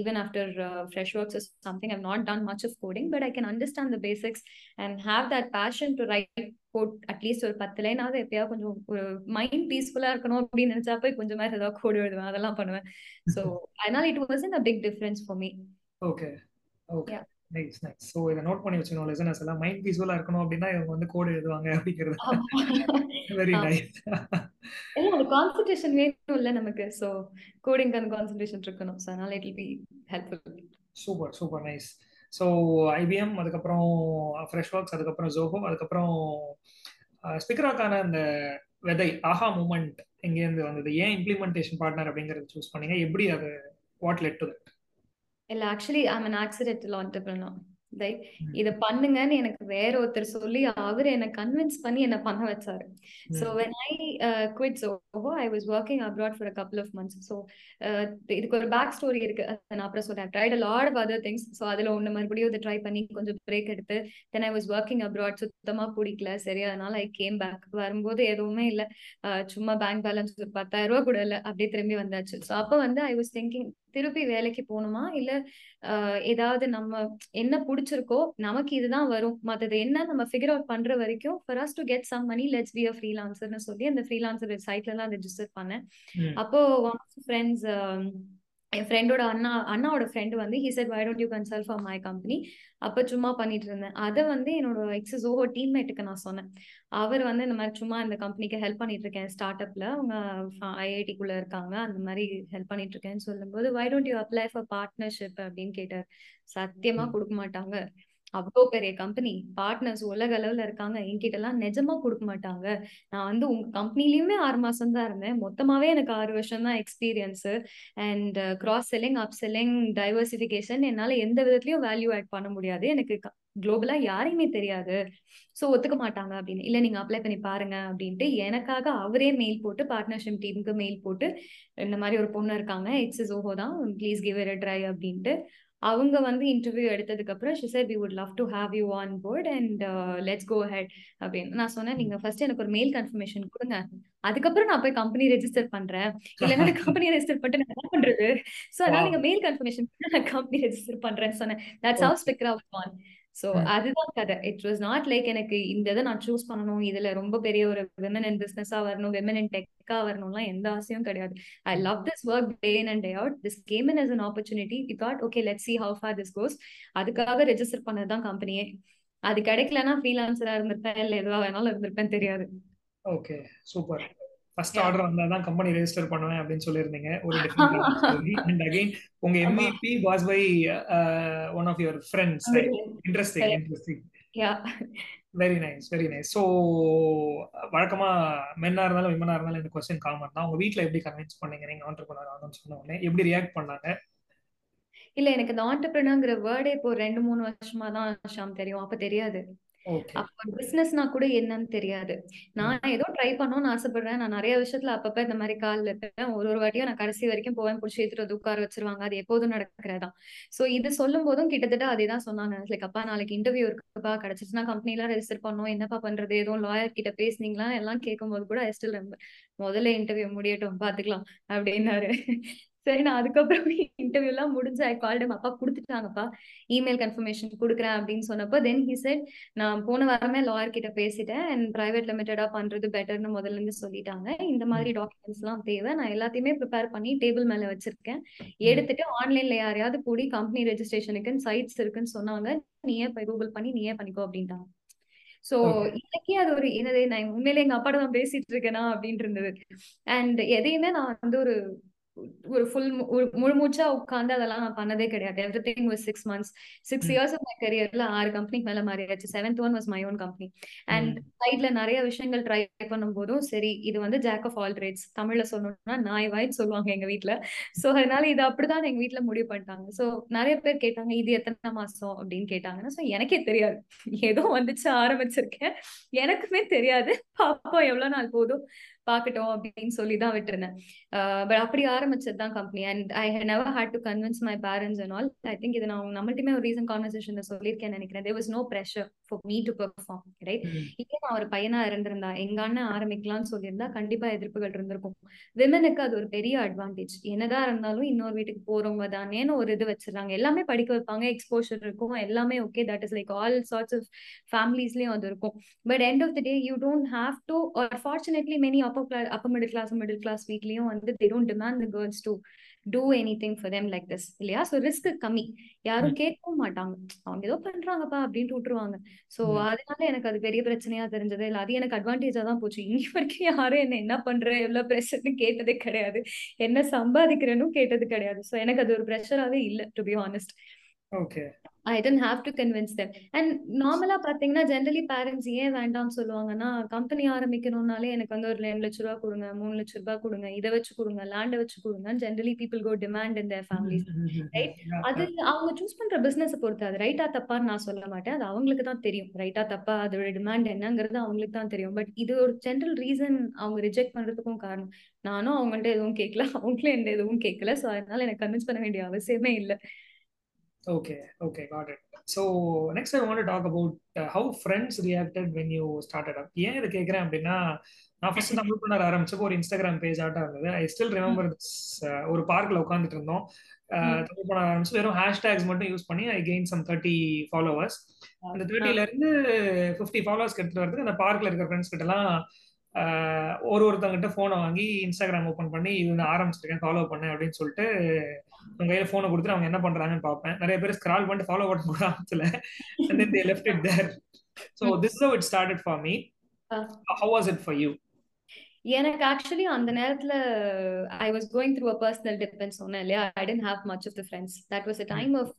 even after Freshworks is something I've not done much of coding but I can understand the basics and have that passion to write code at least ஒரு பத்து லைனாவது எப்பயாவது கொஞ்சம் ஒரு மைண்ட் பீஸ்ஃபுல்லா இருக்கணும் அப்படின்னு நினைச்சா போய் கொஞ்சம் ஏதாவது கோடு எழுதுவேன் அதெல்லாம் பண்ணுவேன். ஸோ அதனால it was a big difference for me okay okay nice nice so இதை நோட் பண்ணி வச்சுக்கணும் லிசனர்ஸ் எல்லாம். மைண்ட் பீஸ்ஃபுல்லா இருக்கணும் அப்படின்னா இவங்க வந்து கோடு எழுதுவாங்க அப்படிங்கிறது. வெரி நைஸ் இல்ல அந்த கான்சென்ட்ரேஷன் வேணும் இல்ல நமக்கு. ஸோ கோடிங் கான்சென்ட்ரேஷன் இருக்கணும். ஸோ அதனால it be helpful super super nice so IBM அதுக்கப்புறம் uh, ஃப்ரெஷ் ஒர்க்ஸ் அதுக்கப்புறம் ஜோஹோ அதுக்கப்புறம் uh, ஸ்பிக்கராக்கான அந்த விதை ஆஹா மூமெண்ட் எங்கேருந்து வந்தது? ஏன் இம்ப்ளிமெண்டேஷன் பார்ட்னர் அப்படிங்கறத சூஸ் பண்ணீங்க? எப்படி அது வாட் லெட் டு தட் இல்ல actually I an accidental entrepreneur right இத பண்ணுங்கன்னு எனக்கு வேற ஒருத்தர் சொல்லி அவர் என்ன கன்வின்ஸ் பண்ணி என்ன பண்ண வச்சாரு. So when I quit Zoho I was working abroad for a couple of months so இதுக்கு ஒரு பேக் ஸ்டோரி இருக்கு. நான் அப்புறம் சொல்றேன். Tried a lot of other things so அதுல ஒன்று மறுபடியும் இதை ட்ரை பண்ணி கொஞ்சம் பிரேக் எடுத்து then I was working abroad சுத்தமா பிடிக்கல. சரி அதனால ஐ கேம் பேக் வரும்போது எதுவுமே இல்லை. சும்மா பேங்க் பேலன்ஸ் ஒரு பத்தாயிரம் ரூபா கூட இல்லை. அப்படியே திரும்பி வந்தாச்சு. ஸோ அப்போ வந்து ஐ வாஸ் திங்கிங் திருப்பி வேலைக்கு போகணுமா? இல்ல ஏதாவது நம்ம என்ன பிடிச்சிருக்கோ நமக்கு இதுதான் வரும். மற்றது என்ன நம்ம ஃபிகர் அவுட் பண்ற வரைக்கும் for us to get some money let's be a ஃப்ரீலான்சர்னு சொல்லி அந்த ஃப்ரீலான்சர் வெப்சைட்ல தான் ரெஜிஸ்டர் பண்ணேன். அப்போ ஒன் ஆஃப் ஃப்ரெண்ட்ஸ் என் ஃப்ரெண்டோட அண்ணா அண்ணாவோட ஃப்ரெண்டு வந்து he said why don't you consult for my company அப்போ சும்மா பண்ணிட்டு இருந்தேன். அதை வந்து என்னோட எக்ஸஸ் ஓஹோ டீம்மேட்டுக்கு நான் சொன்னேன். அவர் வந்து இந்த மாதிரி சும்மா இந்த கம்பெனிக்கு ஹெல்ப் பண்ணிட்டு இருக்கேன் ஸ்டார்ட் அப்ல அவங்க ஐஐடிக்குள்ள இருக்காங்க. அந்த மாதிரி ஹெல்ப் பண்ணிட்டு இருக்கேன்னு சொல்லும்போது why don't you apply for partnership அப்படின்னு கேட்டார். சத்தியமா கொடுக்க மாட்டாங்க. அவ்வளோ பெரிய கம்பெனி பார்ட்னர்ஸ் உலக அளவுல இருக்காங்க. என்கிட்ட எல்லாம் நிஜமா கொடுக்க மாட்டாங்க. நான் வந்து உங்க கம்பெனிலயுமே ஆறு மாசம் தான் இருந்தேன். மொத்தமாவே எனக்கு ஆறு வருஷம் தான் experience and cross selling up selling diversification என்னால எந்த விதத்துலயும் வேல்யூ ஆட் பண்ண முடியாது. எனக்கு குளோபலா யாரையுமே தெரியாது. ஸோ ஒத்துக்க மாட்டாங்க அப்படின்னு. இல்லை நீங்க அப்ளை பண்ணி பாருங்க அப்படின்ட்டு எனக்காக அவரே மெயில் போட்டு பார்ட்னர்ஷிப் டீமுக்கு மெயில் போட்டு இந்த மாதிரி ஒரு பொண்ணு இருக்காங்க. எக்ஸஸ் ஓஹோ தான். ப்ளீஸ் கிவ் எ ட்ரை அப்படின்ட்டு அவங்க வந்து இன்டர்வியூ எடுத்ததுக்கு அப்புறம் she said we would love to have you on board and let's go head அப்படின்னு. நான் சொன்னேன் நீங்க ஃபர்ஸ்ட் எனக்கு ஒரு மெயில் கன்ஃபர்மேஷன் கொடுங்க. அதுக்கப்புறம் நான் போய் கம்பெனி ரெஜிஸ்டர் பண்றேன். இல்லைன்னா கம்பெனி ரெஜிஸ்டர் பண்ணிட்டு நான் என்ன பண்றது? சோ அதனால நீங்க மெயில் கன்ஃபர்மேஷன் நான் கம்பெனி ரெஜிஸ்டர் பண்றேன்னு சொன்னேன். தட்ஸ் ஹவ் ஸ்பெக்ரா ஆன் ஸோ அதுதான் கதை. இட் வாஸ் நாட் லைக் எனக்கு இந்த இதை நான் சூஸ் பண்ணணும். இதுல ரொம்ப பெரிய ஒரு விமன் இன் பிசினஸா வரணும் விமன் இன் டெக்கா வரணும்லாம் எந்த ஆசையும் கிடையாது. I love this work day in and day out this came in as an opportunity we thought okay let see how far this goes அதுக்காக ரெஜிஸ்டர் பண்ணதுதான் கம்பெனியே அது கிடைக்கலன்னா ஃப்ரீலான்சரா இருந்திருப்பேன் இல்ல எதுவா வேணாலும் இருந்திருப்பேன் தெரியாது. ஓகே சூப்பர் ஃபர்ஸ்ட் ஆர்டர் வந்தா தான் கம்பெனி ரெஜிஸ்டர் பண்ணுவேன் அப்படின்னு சொல்லியிருந்தீங்க. ஒரு அண்ட் அகைன் உங்க MVP was by one of your friends interesting interesting very nice very nice so வழக்கமா மென்னா இருந்தாலும் விமனா இருந்தாலும் இந்த கொஸ்டின் காமன் தான். உங்க வீட்ல எப்படி கன்வின்ஸ் பண்ணீங்க? நீங்க ஆண்டர்பிரினர் ஆகணும்னு சொன்ன உடனே எப்படி ரியாக்ட் பண்ணாங்க? இல்ல எனக்கு இந்த ஆண்டர்பிரினர்ங்கிற வேர்டே இப்போ ரெண்டு மூணு வருஷமா தான் ஷாம் தெரியும். அப்ப தெரியாது. அப்போ பிசினஸ்னா கூட என்னன்னு தெரியாது. நான் ஏதோ ட்ரை பண்ணணும்னு ஆசைப்படுறேன். நான் நிறைய விஷயத்துல அப்பப்ப இந்த மாதிரி கால் இருப்பேன். ஒரு ஒரு வாட்டியும் நான் கடைசி வரைக்கும் போவேன். பிடிச்சி எடுத்துட்டு வந்து உட்கார வச்சிருவாங்க. அது எப்போதும் நடக்கிறதா சோ இது சொல்லும் போதும் கிட்டத்தட்ட அதே தான் சொன்னாங்க. லைக் அப்பா நாளைக்கு இன்டர்வியூ இருக்குப்பா. கிடைச்சிச்சுன்னா கம்பெனி எல்லாம் ரெஜிஸ்டர் பண்ணணும். என்னப்பா பண்றது? எதுவும் லாயர் கிட்ட பேசுனீங்களா? எல்லாம் கேட்கும் போது கூட ஸ்டில் முதல்ல இன்டர்வியூ முடியட்டும். பாத்துக்கலாம். அப்படின்னாரு. சரி நான் அதுக்கப்புறம் இன்டர்வியூ எல்லாம் முடிஞ்சு ஐ கால்டு அப்பா கொடுத்துட்டாங்கப்பா. இமெயில் கன்ஃபர்மேஷன் கொடுக்குறேன் அப்படின்னு சொன்னப்போ தென் ஹி செட் நான் போன வாரமே லாயர் கிட்ட பேசிட்டேன். அண்ட் பிரைவேட் லிமிடெடா பண்றது பெட்டர்னு முதல்ல இருந்து சொல்லிட்டாங்க. இந்த மாதிரி டாக்குமெண்ட்ஸ் எல்லாம் தேவை. நான் எல்லாத்தையுமே ப்ரிப்பேர் பண்ணி டேபிள் மேல வச்சிருக்கேன். எடுத்துட்டு ஆன்லைன்ல யாரையாவது கூடி கம்பெனி ரெஜிஸ்ட்ரேஷனுக்குன்னு சைட்ஸ் இருக்குன்னு சொன்னாங்க. நீயே போய் கூகுள் பண்ணி நீயே பண்ணிக்கோ அப்படின்ட்டாங்க. சோ இன்னைக்கே அது ஒரு என்னது நான் உண்மையிலே எங்க அப்பாட தான் பேசிட்டு இருக்கேனா? அப்படின்னு இருந்தது. அண்ட் எதையுமே நான் வந்து ஒரு ஒரு ஃபுல் ஒரு முழு மூச்சா உட்காந்து அதெல்லாம் நான் பண்ணதே கிடையாது. Everything was six months six years of my கரியர்ல ஆறு கம்பெனிக்கு மேல மாறியாச்சு. Seventh one was my own company and சைட்ல நிறைய விஷயங்கள் ட்ரை பண்ணும் போதும் சரி இது வந்து ஜாக் ஆஃப் ஆல் ட்ரேட்ஸ் தமிழ்ல சொல்லணும்னா நாய் வாய்ன்னு சொல்லுவாங்க எங்க வீட்டுல சோ அதனால இது அப்படிதான் எங்க வீட்டுல முடிவு பண்ணிட்டாங்க. சோ நிறைய பேர் கேட்டாங்க இது எத்தனை மாசம்? அப்படின்னு கேட்டாங்கன்னா சோ எனக்கே தெரியாது. ஏதோ வந்துச்சு ஆரம்பிச்சிருக்கேன். எனக்குமே தெரியாது. பாப்பா எவ்வளவு நாள் போதும். பார்க்கட்டும் அப்படின்னு சொல்லி தான் விட்டுருந்தேன் பட் அப்படி ஆரம்பிச்சது தான் company and I never had to convince my parents and all I think இது நான் நம்மள்ட்டுமே ஒரு ரீசன் கான்வர்சேஷன்ல சொல்லியிருக்கேன் நினைக்கிறேன். There was no pressure for me to perform right இதே நான் ஒரு பையனா இருந்திருந்தா எங்க அண்ணன் ஆரம்பிக்கலாம்னு சொல்லியிருந்தா கண்டிப்பா எதிர்ப்புகள் இருந்திருக்கும். விமனுக்கு அது ஒரு பெரிய அட்வான்டேஜ் என்னதான் இருந்தாலும் இன்னொரு வீட்டுக்கு போறவங்க தானேன்னு ஒரு இது வச்சிருக்காங்க எல்லாமே படிக்க வைப்பாங்க எக்ஸ்போஷர் இருக்கும் எல்லாமே okay that is like all sorts of ஃபேமிலிஸ்லயும் அது இருக்கும். But end of the day you don't have to fortunately many upper class upper middle class middle class வீட்லயும் வந்து they don't demand the girls to do anything for them like this இல்லையா? ஸோ ரிஸ்க் கம்மி. யாரும் கேட்கவும் மாட்டாங்க. அவங்க ஏதோ பண்றாங்கப்பா அப்படின்ட்டு விட்டுருவாங்க. ஸோ அதனால எனக்கு அது பெரிய பிரச்சனையா தெரிஞ்சது. இல்லை அது எனக்கு அட்வான்டேஜா தான் போச்சு. இன்னி வரைக்கும் யாரும் என்ன என்ன பண்ற எவ்வளவு ப்ரெஷர்னு கேட்டதே கிடையாது. என்ன சம்பாதிக்கிறேன்னு கேட்டது கிடையாது. ஸோ எனக்கு அது ஒரு ப்ரெஷராகவே இல்லை to be honest okay I didn't have to convince them and நார்மலா பாத்தீங்கன்னா ஜென்ரலி பேரண்ட்ஸ் ஏன் வேண்டாம்னு சொல்லுவாங்கன்னா கம்பெனி ஆரம்பிக்கணும்னாலே எனக்கு வந்து ஒரு ரெண்டு லட்ச ரூபா கொடுங்க மூணு லட்ச ரூபாய் கொடுங்க இதை வச்சு கொடுங்க லேண்டை வச்சு கொடுங்க generally people go demand in their families right அது அவங்க சூஸ் பண்ற பிசினஸ் பொறுத்து அது ரைட்டா தப்பான்னு நான் சொல்ல மாட்டேன். அது அவங்களுக்கு தான் தெரியும். ரைட்டா தப்பா அதோட டிமாண்ட் என்னங்கிறது அவங்களுக்கு தான் தெரியும். பட் இது ஒரு ஜென்ரல் ரீசன் அவங்க ரிஜெக்ட் பண்றதுக்கும் காரணம். நானும் அவங்கள்ட்ட எதுவும் கேட்கல அவங்களும் எந்த எதுவும் கேட்கல. ஸோ அதனால எனக்கு கன்வின்ஸ் பண்ண வேண்டிய அவசியமே இல்லை. Okay, okay, got it. So next I want to talk about uh, how friends reacted when you started up. ஏன் இதை கேட்குறேன் அப்படின்னா நான் ஃபர்ஸ்ட் தமிழ் பண்ண ஆரம்பிச்சப்போ ஒரு இன்ஸ்டாகிராம் பேஜ் ஆட்டா இருந்தது. ஐ ஸ்டில் ரிமெம்பர் ஒரு பார்க்ல உட்காந்துட்டு இருந்தோம். தமிழ் பண்ண ஆரம்பிச்சு வெறும் ஹேஷ்டேக்ஸ் மட்டும் யூஸ் பண்ணி I gain some thirty followers அந்த தேர்ட்டில இருந்து ஃபிஃப்டி ஃபாலோவர்ஸ்க்கு எடுத்துட்டு வரதுக்கு அந்த பார்க்ல இருக்கிற ஃப்ரெண்ட்ஸ் கிட்ட எல்லாம் ஒரு ஒருத்தவங்கிட்ட ஃபோனை வாங்கி இன்ஸ்டாகிராம் ஓப்பன் பண்ணி இது நான் ஆரம்பிச்சிருக்கேன் ஃபாலோ பண்ணேன் அப்படின்னு சொல்லிட்டு அவங்க கையில ஃபோனை கொடுத்துட்டு அவங்க என்ன பண்றாங்கன்னு பார்ப்பேன். நிறைய பேர் ஸ்க்ரால் பண்ணிட்டு ஃபாலோ பண்ண கூட ஆரம்பிச்சல and they left it there so this how it started for me how was it for you எனக்கு ஆக்சுவலி அந்த நேரத்துல I was going through a personal depend சொன்னேன் இல்லையா? I didn't have much of the friends that was a time of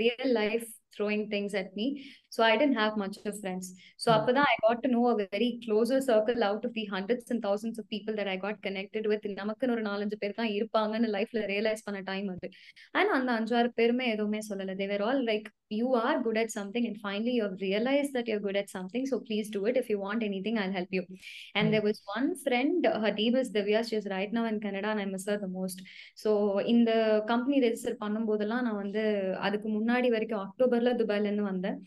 real life throwing things at me. So I didn't have much of friends. So mm. that, I got to know a very closer circle out of the hundreds and thousands of people that I got connected with. நமக்குன்னு ஒரு நாலஞ்சு பேர் தான் இருப்பாங்கன்னு லைஃப்ல ரியலைஸ் பண்ண டைம் அது. அண்ட் அந்த அஞ்சாறு பேருமே எதுவுமே சொல்லல. They were all like you are good at something and finally you realise that your good at something so please do it if you want anything I help you and there was one friend her team is Divya she is right now in Canada and I miss the most so இந்த கம்பெனி ரெஜிஸ்டர் பண்ணும்போதெல்லாம் நான் வந்து அதுக்கு முன்னாடி வரைக்கும் அக்டோபர்ல துபாயில இருந்து வந்தேன்.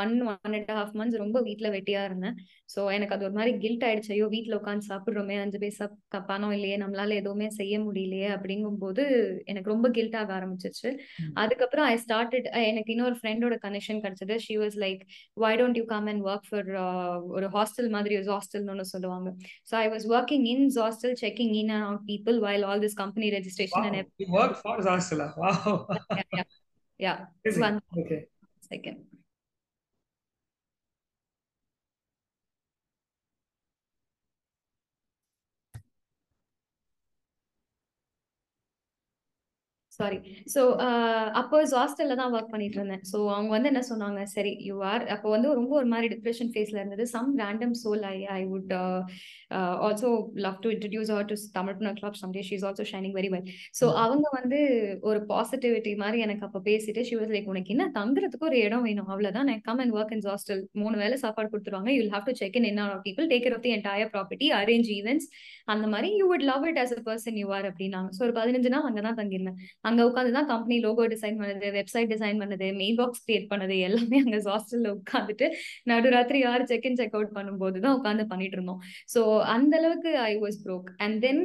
One one and half months ரொம்ப வீட்டுல வெட்டியா இருந்தேன். ஸோ எனக்கு அது ஒரு மாதிரி கில்ட் ஆயிடுச்சு. ஐயோ வீட்டுல உட்காந்து சாப்பிடுறோமே அஞ்சு பைசா பணம் இல்லையே நம்மளால எதுவுமே செய்ய முடியலையே அப்படிங்கும் போது எனக்கு ரொம்ப கில்ட் ஆக ஆரம்பிச்சிச்சு அதுக்கப்புறம் ஐ ஸ்டார்டட் எனக்கு இன்னொரு ஃப்ரெண்டோட கனெக்ஷன் கிடைச்சது. She was like why don't you come and work for ஒரு ஹாஸ்டல் மாதிரி ஹாஸ்டல்னு ஒன்று சொல்லுவாங்க. So I was working in hostel checking in and out people while all this company registration and. Wow. yeah, yeah. Amazing. One Okay. second. Sorry so அப்போ ஹாஸ்டல்ல தான் ஒர்க் பண்ணிட்டு இருந்தேன். ஸோ அவங்க வந்து என்ன சொன்னாங்க? சரி யூ ஆர் அப்போ வந்து ரொம்ப ஒரு மாதிரி டிப்ரெஷன் ஃபேஸ்ல இருந்தது. Some random soul I I would also love to introduce her to Tamil founder club someday she is also shining very well so அவங்க வந்து ஒரு பாசிட்டிவிட்டி மாதிரி எனக்கு அப்போ பேசிட்டு ஷி வாஸ் லைக் உனக்கு என்ன தங்குறதுக்கு ஒரு இடம் வேணும்? அவ்வளோதான் நான் come and work in hostel மூணு வேலை சாப்பாடு கொடுத்துருவாங்க. You have to check in or people take care of the entire property arrange events அந்த மாதிரி you would love it as a person you are அப்படின்னாங்க. ஸோ ஒரு பதினஞ்சு நாள் அங்கே தான் தங்கியிருந்தேன். அங்க உட்காந்து தான் கம்பெனி லோகோ டிசைன் பண்ணது வெப்சைட் டிசைன் பண்ணது மெயில் பாக்ஸ் கிரியேட் பண்ணது எல்லாமே அங்க ஹாஸ்டல்ல உட்காந்துட்டு நடுராத்திரி யார் செக் இன் செக் அவுட் பண்ணும்போது தான் உட்காந்து பண்ணிட்டு இருந்தோம். ஸோ அந்த அளவுக்கு I was broke and then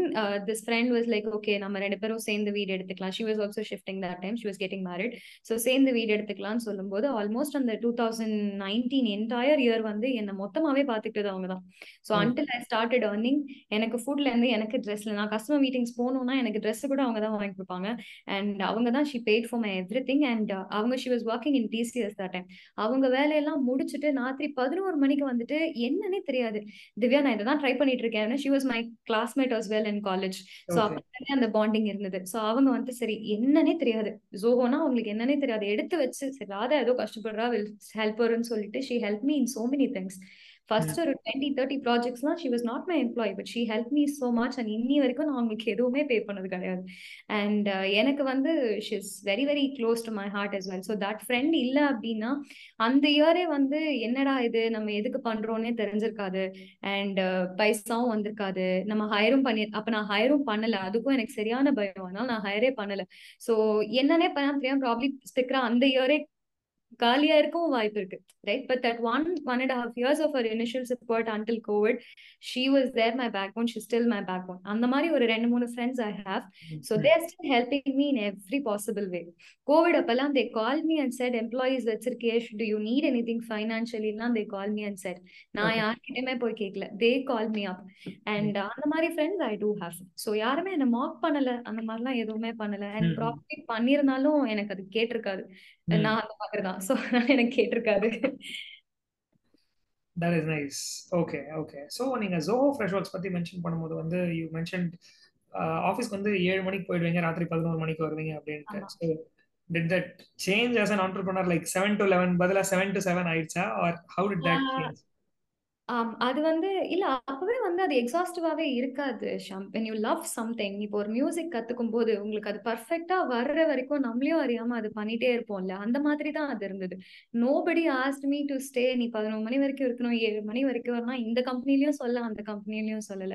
this friend was like okay நம்ம ரெண்டு பேரும் சேர்ந்து வீடு எடுத்துக்கலாம். She was also shifting that time she was getting married so சேர்ந்து வீடு எடுத்துக்கலாம்னு சொல்லும்போது ஆல்மோஸ்ட் அந்த two thousand nineteen entire year வந்து என்னை மொத்தமாவே பார்த்துக்கிட்டது அவங்க தான். So until I started earning எனக்கு ஃபுட்ல இருந்து எனக்கு ட்ரெஸ்ல நான் கஸ்டமர் மீட்டிங்ஸ் போகணும்னா எனக்கு ட்ரெஸ் கூட அவங்க தான் வாங்கி கொடுப்பாங்க. அண்ட் அவங்க தான் she paid for my everything and அவங்க she was working in TCS that time அவங்க வேலையெல்லாம் முடிச்சுட்டு ராத்திரி பதினோரு மணிக்கு வந்துட்டு என்னன்னே தெரியாது. திவ்யா நான் இதை தான் ட்ரை பண்ணிட்டு இருக்கேன். She was my classmate was well in college so அப்போ அந்த பாண்டிங் இருந்தது. ஸோ அவங்க வந்து சரி என்னன்னே தெரியாது. ஜோஹோனா அவங்களுக்கு என்னன்னே தெரியாது. எடுத்து வச்சு சரி ராதா ஏதோ கஷ்டப்படுறா வில் ஹெல்ப்பர்னு சொல்லிட்டு she help me in so many things first ஒரு twenty thirty ப்ராஜெக்ட்ஸ்லாம் she was not my employee but she help me so much and இன்னி வரைக்கும் நான் அவங்களுக்கு எதுவுமே பே பண்ணது கிடையாது. அண்ட் uh, எனக்கு வந்து she is very very close to my heart is well so that friend இல்லை அப்படின்னா அந்த இயரே வந்து என்னடா இது? நம்ம எதுக்கு பண்றோம்னே தெரிஞ்சிருக்காது. அண்ட் uh, பைசாவும் வந்திருக்காது. நம்ம ஹயரும் பண்ணி அப்ப நான் ஹயரும் பண்ணல. அதுக்கும் எனக்கு சரியான பயம். அதனால நான் ஹயரே பண்ணல. ஸோ என்னன்னே பண்ண தெரியாம ப்ராப்ளி ஸ்டிக்கரா அந்த இயரே காலியா இருக்கவும் வாய்ப்பு இருக்கு right but that one one and half years of her initial support until COVID she was there my backbone she still my backbone அந்த மாதிரி ஒரு ரெண்டு மூணு friends I have so they're still helping me in every possible way COVID அப்பெல்லாம் they call me and said employees வச்சிருக்கே do you need anything ஃபைனான்ஷியலிலாம் they call me and said நான் யார்கிட்டயுமே போய் கேட்கல. தே கால் மீ அப் அண்ட் அந்த மாதிரி friends I do have so யாருமே என்ன மாக் பண்ணல அந்த மாதிரிலாம் எதுவுமே பண்ணல. அண்ட் ப்ராப்பர்ட்டி பண்ணியிருந்தாலும் எனக்கு அது கேட்டிருக்காது. நான் அந்த மாதிரி தான் ஸோ எனக்கு கேட்டிருக்காது that is nice okay okay so நீங்கள் ஜோஹோ ஃப்ரெஷ் ஒர்க்ஸ் பற்றி மென்ஷன் பண்ணும்போது வந்து யூ மென்ஷன் ஆஃபீஸ்க்கு வந்து ஏழு மணிக்கு போயிடுவீங்க ராத்திரி பதினோரு மணிக்கு வருவீங்க அப்படின்ட்டு. So did that change as an entrepreneur like seven to eleven பதிலாக செவன் டு செவன் ஆயிடுச்சா? Or how did that change ஆம் அது வந்து இல்ல அப்பவே வந்து அது எக்ஸாஸ்டிவாவே இருக்காது ஷாம் வென் யூ லவ் சம்திங் இப்போ ஒரு மியூசிக் கத்துக்கும் போது உங்களுக்கு அது பர்ஃபெக்டா வர்ற வரைக்கும் நம்மளையும் அறியாம அது பண்ணிட்டே இருப்போம்ல அந்த மாதிரி தான் அது இருந்தது. Nobody asked me to stay நீ பதினொரு மணி வரைக்கும் இருக்கணும் ஏழு மணி வரைக்கும் வரலாம் இந்த கம்பெனிலயும் சொல்ல அந்த கம்பெனிலயும் சொல்லல.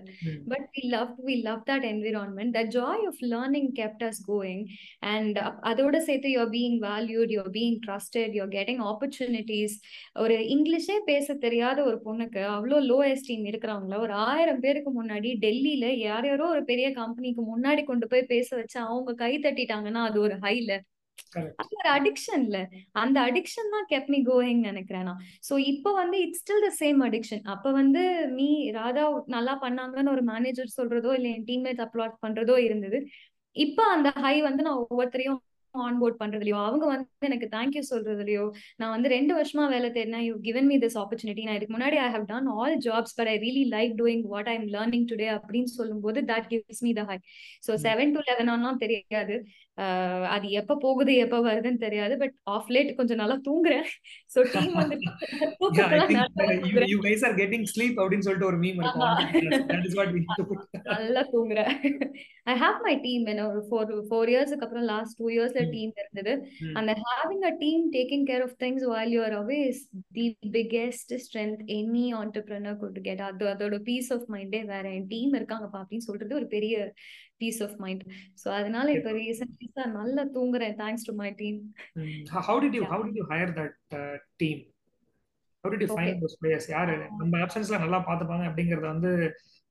But we love we love that environment the joy of learning kept us going and அதோட சேர்த்து you're being valued you're being trusted you're getting opportunities ஒரு இங்கிலீஷே பேச தெரியாத ஒரு பொண்ணுக்கு அவ்வளோ லோ எஸ்டீம் இருக்கிறவங்கள ஒரு ஆயிரம் பேருக்கு முன்னாடி டெல்லியில யார் யாரோ ஒரு பெரிய கம்பெனிக்கு முன்னாடி கொண்டு போய் பேச வச்சு அவங்க கை தட்டிட்டாங்கன்னா அது ஒரு ஹைல அது ஒரு அடிக்ஷன்ல அந்த அடிக்ஷன் தான் கெப் மீ கோயிங் நினைக்கிறேன் நான். ஸோ இப்போ வந்து it's still the same addiction அப்ப வந்து மீ ராதா நல்லா பண்ணாங்கன்னு ஒரு மேனேஜர் சொல்றதோ இல்லை என் டீம்மேட்ஸ் அப்லோட் பண்றதோ இருந்தது. இப்போ அந்த ஹை வந்து நான் ஒவ்வொருத்தரையும் ஆன்போர்ட் பண்றதுலயோ அவங்க வந்து எனக்கு தேங்க்யூ சொல்றதுலயோ நான் வந்து ரெண்டு வருஷமா வேலை தேடினேன் you given me this opportunity நான் இதுக்கு முன்னாடி I have done all jobs but I really like doing what I am learning today அப்படின்னு சொல்லும்போது that gives me the high so seven to eleven ஆன்லாம் தெரியாது. அது எப்ப போகுது எப்ப வருதுன்னு தெரியாது. பட் ஆஃப் லேட் கொஞ்சம் நல்லா தூங்குறேன். சோ டீம் வந்து you guys are getting sleep அப்படினு சொல்லிட்டு ஒரு மீம் இருக்கும். தட் இஸ் வாட் வி நல்லா தூங்குறேன். ஐ ஹேவ் மை டீம் என்ன ஒரு ஃபோர் ஃபோர் இயர்ஸ்க்கு அப்புறம் லாஸ்ட் டூ இயர்ஸ்ல டீம் இருந்தது. அந்த having a team taking care of things while you are away is the biggest strength any good get அது அதோட பீஸ் ஆஃப் மைண்டே வேற. என் டீம் இருக்காங்கப்பா அப்படின்னு சொல்றது ஒரு பெரிய பீஸ் ஆஃப் மைண்ட் சோ அதனால இப்ப ரீசன்ட்லி நல்லா தூங்குறேன். Thanks to my. Team how did you how did you hire that team how did you find those players யாரு? நம்ம ஆப்ஷன்ஸ்ல நல்லா பாத்துப்பாங்க அப்படிங்கறத வந்து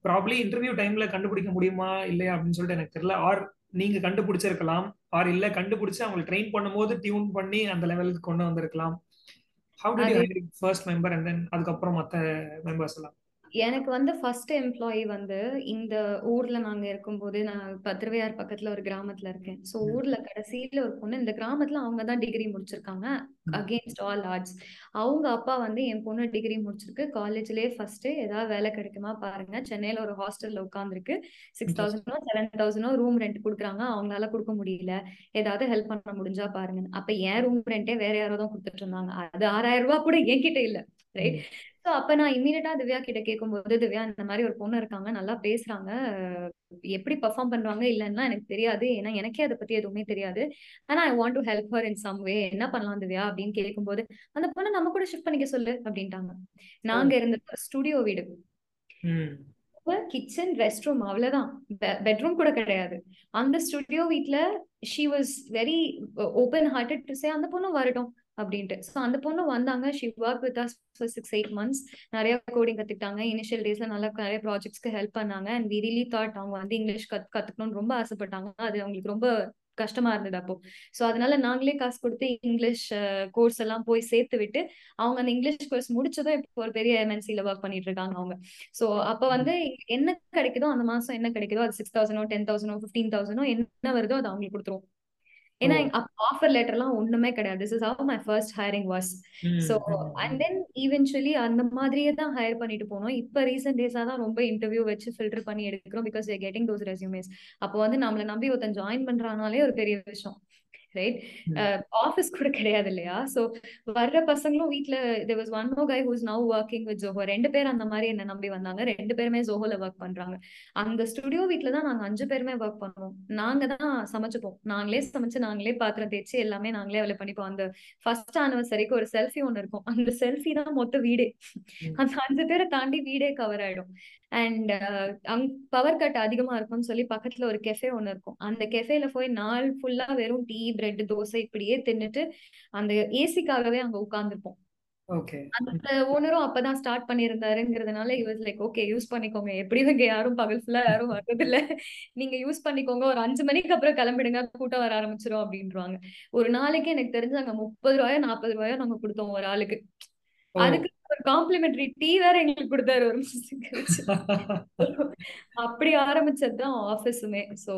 ப்ராப்ளி இன்டர்வியூ டைம்ல கண்டுபிடிக்க முடியுமா? இல்லையா? அப்படின்னு சொல்லிட்டு எனக்கு தெரியல. ஆர் நீங்க கண்டுபிடிச்சிருக்கலாம். ஆர் இல்ல கண்டுபிடிச்சு அவங்களை ட்ரெயின் பண்ணும்போது டியூன் பண்ணி அந்த லெவலுக்கு கொண்டு வந்திருக்கலாம். How hire first member and then அதுக்கப்புறம் மத்த மெம்பர்ஸ் எல்லாம்? எனக்கு வந்து ஃபர்ஸ்ட் எம்ப்ளாயி வந்து இந்த ஊர்ல நாங்க இருக்கும்போது நான் பத்திரவையார் பக்கத்துல ஒரு கிராமத்துல இருக்கேன். ஸோ ஊர்ல கடைசியில ஒரு பொண்ணு இந்த கிராமத்துல அவங்க தான் டிகிரி முடிச்சிருக்காங்க. அகேன்ஸ்ட் ஆல் ஆர்ட்ஸ் அவங்க அப்பா வந்து என் பொண்ணு டிகிரி முடிச்சிருக்கு. காலேஜ்லயே ஃபர்ஸ்ட் ஏதாவது வேலை கிடைக்குமா பாருங்க. சென்னையில ஒரு ஹாஸ்டல்ல உட்காந்துருக்கு சிக்ஸ் தௌசண்டோ செவன் தௌசண்டோ ரூம் ரெண்ட் கொடுக்குறாங்க. அவங்களால கொடுக்க முடியல. ஏதாவது ஹெல்ப் பண்ண முடிஞ்சா பாருங்க அப்ப ஏன் ரூம் ரெண்டே வேற யாரோ தான் கொடுத்துட்டு இருந்தாங்க. அது ஆறாயிரம் ரூபாய் கூட என்கிட்ட இல்ல. ரைட் ஸோ அப்ப நான் இம்மீடியட்டா திவ்யா கிட்ட கேட்கும்போது திவ்யா இந்த மாதிரி ஒரு பொண்ணு இருக்காங்க நல்லா பேசுறாங்க. எப்படி பெர்ஃபார்ம் பண்றாங்க இல்லைன்னா எனக்கு தெரியாது. ஏன்னா எனக்கே அதை பத்தி எதுவுமே தெரியாது. ஆனா I want to help her in some way என்ன பண்ணலாம் திவ்யா அப்படின்னு கேட்கும்போது அந்த பொண்ணை நம்ம கூட ஷிஃப்ட் பண்ணிக்க சொல்லு அப்படின்ட்டாங்க. நாங்க இருந்த ஸ்டுடியோ வீடு. கிச்சன் ரெஸ்ட் ரூம் அவ்வளவுதான். பெட்ரூம் கூட கிடையாது. அந்த ஸ்டுடியோ வீட்ல she was very open hearted to say அந்த பொண்ணும் வரட்டும். அப்படின்ட்டு. ஸோ அந்த பொண்ணு வந்தாங்க. She work with us for six eight months நிறைய கோடிங் கத்துக்கிட்டாங்க. இனிஷியல் டேஸ்ல நல்லா நிறைய ப்ராஜெக்ட்ஸ்க்கு ஹெல்ப் பண்ணாங்க. அண்ட் வி ரியலி தாட் அவங்க வந்து இங்கிலீஷ் கத் கத்துக்கணும்னு ரொம்ப ஆசைப்பட்டாங்க. அது அவங்களுக்கு ரொம்ப கஷ்டமா இருந்தது அப்போ. ஸோ அதனால நாங்களே காசு கொடுத்து இங்கிலீஷ் கோர்ஸ் எல்லாம் போய் சேர்த்து விட்டு அவங்க அந்த இங்கிலீஷ் கோர்ஸ் முடிச்சதும் இப்போ ஒரு பெரிய எம்என்சில ஒர்க் பண்ணிட்டு இருக்காங்க அவங்க. ஸோ அப்போ வந்து என்ன கிடைக்குதோ அந்த மாசம் என்ன கிடைக்குதோ அது சிக்ஸ் தௌசண்டோ டென் தௌசண்டோ ஃபிஃப்டீன் தௌசண்டோ என்ன வருதோ அது அவங்களுக்கு கொடுத்துருவோம். ஏன்னா ஆஃபர் லெட்டர்லாம் ஒண்ணுமே கிடையாது. This is how my first hiring was so and then eventually அந்த மாதிரியே தான் ஹையர் பண்ணிட்டு போனோம். இப்போ ரீசெண்ட் டேஸா தான் ரொம்ப இன்டர்வியூ வச்சு ஃபில்டர் பண்ணி எடுக்கிறோம் பிகாஸ் கெட்டிங் தோஸ் ரெசியூமேஸ் அப்போ வந்து நம்மளை நம்பி ஒருத்தன் ஜாயின் பண்றானாலே ஒரு பெரிய விஷயம். ரைட் ஆஃபீஸ் கூட கிடையாது இல்லையா ஸோ வர்ற பசங்களும் வீட்ல there was one more guy who's now working with Zoho. ரெண்டு பேர் அந்த மாதிரி என்ன நம்பி வந்தாங்க. ரெண்டு பேருமே ஜோஹோல ஒர்க் பண்றாங்க. அந்த ஸ்டுடியோ வீட்ல தான் நாங்க அஞ்சு பேருமே ஒர்க் பண்ணுவோம். நாங்க தான் சமைச்சுப்போம். நாங்களே சமைச்சு நாங்களே பாத்திரம் தேய்ச்சி எல்லாமே நாங்களே வேலை பண்ணிப்போம். அந்த ஃபர்ஸ்ட் ஆனிவர்சரிக்கு ஒரு செல்ஃபி ஒன்று இருக்கும். அந்த செல்ஃபி தான் மொத்த வீடே. அந்த அஞ்சு பேரை தாண்டி வீடே கவர் ஆயிடும். அண்ட் அங் பவர் கட் அதிகமா இருக்கும்னு சொல்லி பக்கத்துல ஒரு கெஃபே ஒன்று இருக்கும். அந்த கெஃபேல போய் நாள் ஃபுல்லா வெறும் டீ பிரெட் தோசை இப்படியே தின்னுட்டு அந்த ஏசிக்காகவே அங்க உட்கார்ந்துருப்போம். அந்த ஓனரும் அப்பதான் ஸ்டார்ட் பண்ணியிருந்தாருங்கிறதுனால இவர் லைக் ஓகே யூஸ் பண்ணிக்கோங்க. எப்படியும் இங்க யாரும் பகல் ஃபுல்லா யாரும் வர்றது இல்ல நீங்க யூஸ் பண்ணிக்கோங்க. ஒரு அஞ்சு மணிக்கு அப்புறம் கிளம்பிடுங்க. கூட்டம் வர ஆரம்பிச்சிரும். அப்படின்றாங்க ஒரு நாளைக்கு எனக்கு தெரிஞ்சு அங்க முப்பது ரூபாயோ நாற்பது ரூபாயோ நாங்க கொடுத்தோம் ஒரு ஆளுக்கு. அதுக்கு ஒரு காம்ப்ளிமெண்டரி டீ வேற எங்களுக்கு கொடுத்தாரு ஒரு அப்படி ஆரம்பிச்சதுதான் ஆஃபீஸுமே ஸோ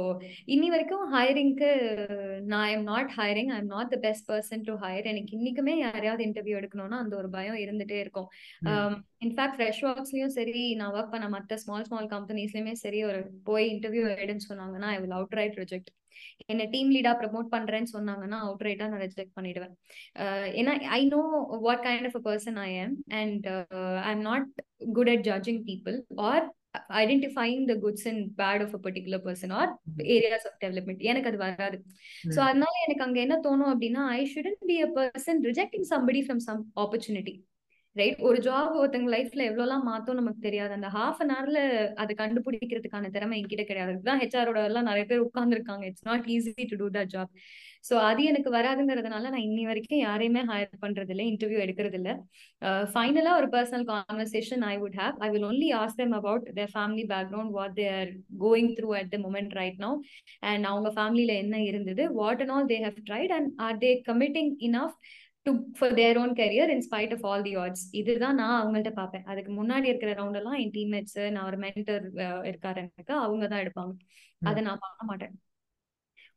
இனி வரைக்கும் ஹையரிங்க்கு நான் I'm not hiring I am not the best person to hire எனக்கு இன்னைக்குமே யாரையாவது இன்டர்வியூ எடுக்கணும்னா அந்த ஒரு பயம் இருந்துட்டே இருக்கும். இன்ஃபேக்ட் ஃப்ரெஷ் ஒர்க்ஸ்லயும் சரி நான் ஒர்க் பண்ண மற்ற ஸ்மால் ஸ்மால் கம்பெனிஸ்லயுமே சரி ஒரு போய் இன்டர்வியூ எடுன்னு சொன்னாங்கன்னா I will outright reject என்ன டீம் லீடா ப்ரமோட் பண்றேன்னு சொன்னாங்கன்னா அவுட் ரைட்டா நான் ரிஜெக்ட் பண்ணிடுவேன். ஏன்னா I know what kind of a person I am and I am not good at judging people or identifying the goods and bad of a particular person or areas of development எனக்கு அது வராது. ஸோ அதனால எனக்கு அங்க என்ன தோணும் அப்படின்னா I shouldn't be a person rejecting somebody from some opportunity right ஒரு ஜாப் ஒருத்தங்க லைஃப்ல எவ்வளவுலாம் மாத்தோம் நமக்கு தெரியாது. அந்த ஹாஃப் அன் ஹவர்ல அதை கண்டுபிடிக்கிறதுக்கான திறமை என்கிட்ட கிடையாது. அதுதான் ஹெச்ஆரோட எல்லாம் நிறைய பேர் உட்கார்ந்துருக்காங்க. It's not easy to do that job so அது எனக்கு வராதுங்கிறதுனால நான் இன்னி வரைக்கும் யாரையுமே ஹையர் பண்றது இல்லை இன்டர்வியூ எடுக்கிறது இல்லை ஃபைனலா ஒரு personal conversation I would have I will only ask them about their family background what they are going through at the moment right now and அவங்க ஃபேமிலியில என்ன இருந்தது what and all they have tried and are they committing enough to for their own career in spite of all the odds இதுதான் நான் அவங்கள்ட்ட பார்ப்பேன். அதுக்கு முன்னாடி இருக்கிற ரவுண்ட் எல்லாம் என் டீம்மேட்ஸ் நான் ஒரு மென்டர் இருக்காரு எனக்கு அவங்க தான் எடுப்பாங்க அதை நான் பார்க்க மாட்டேன்.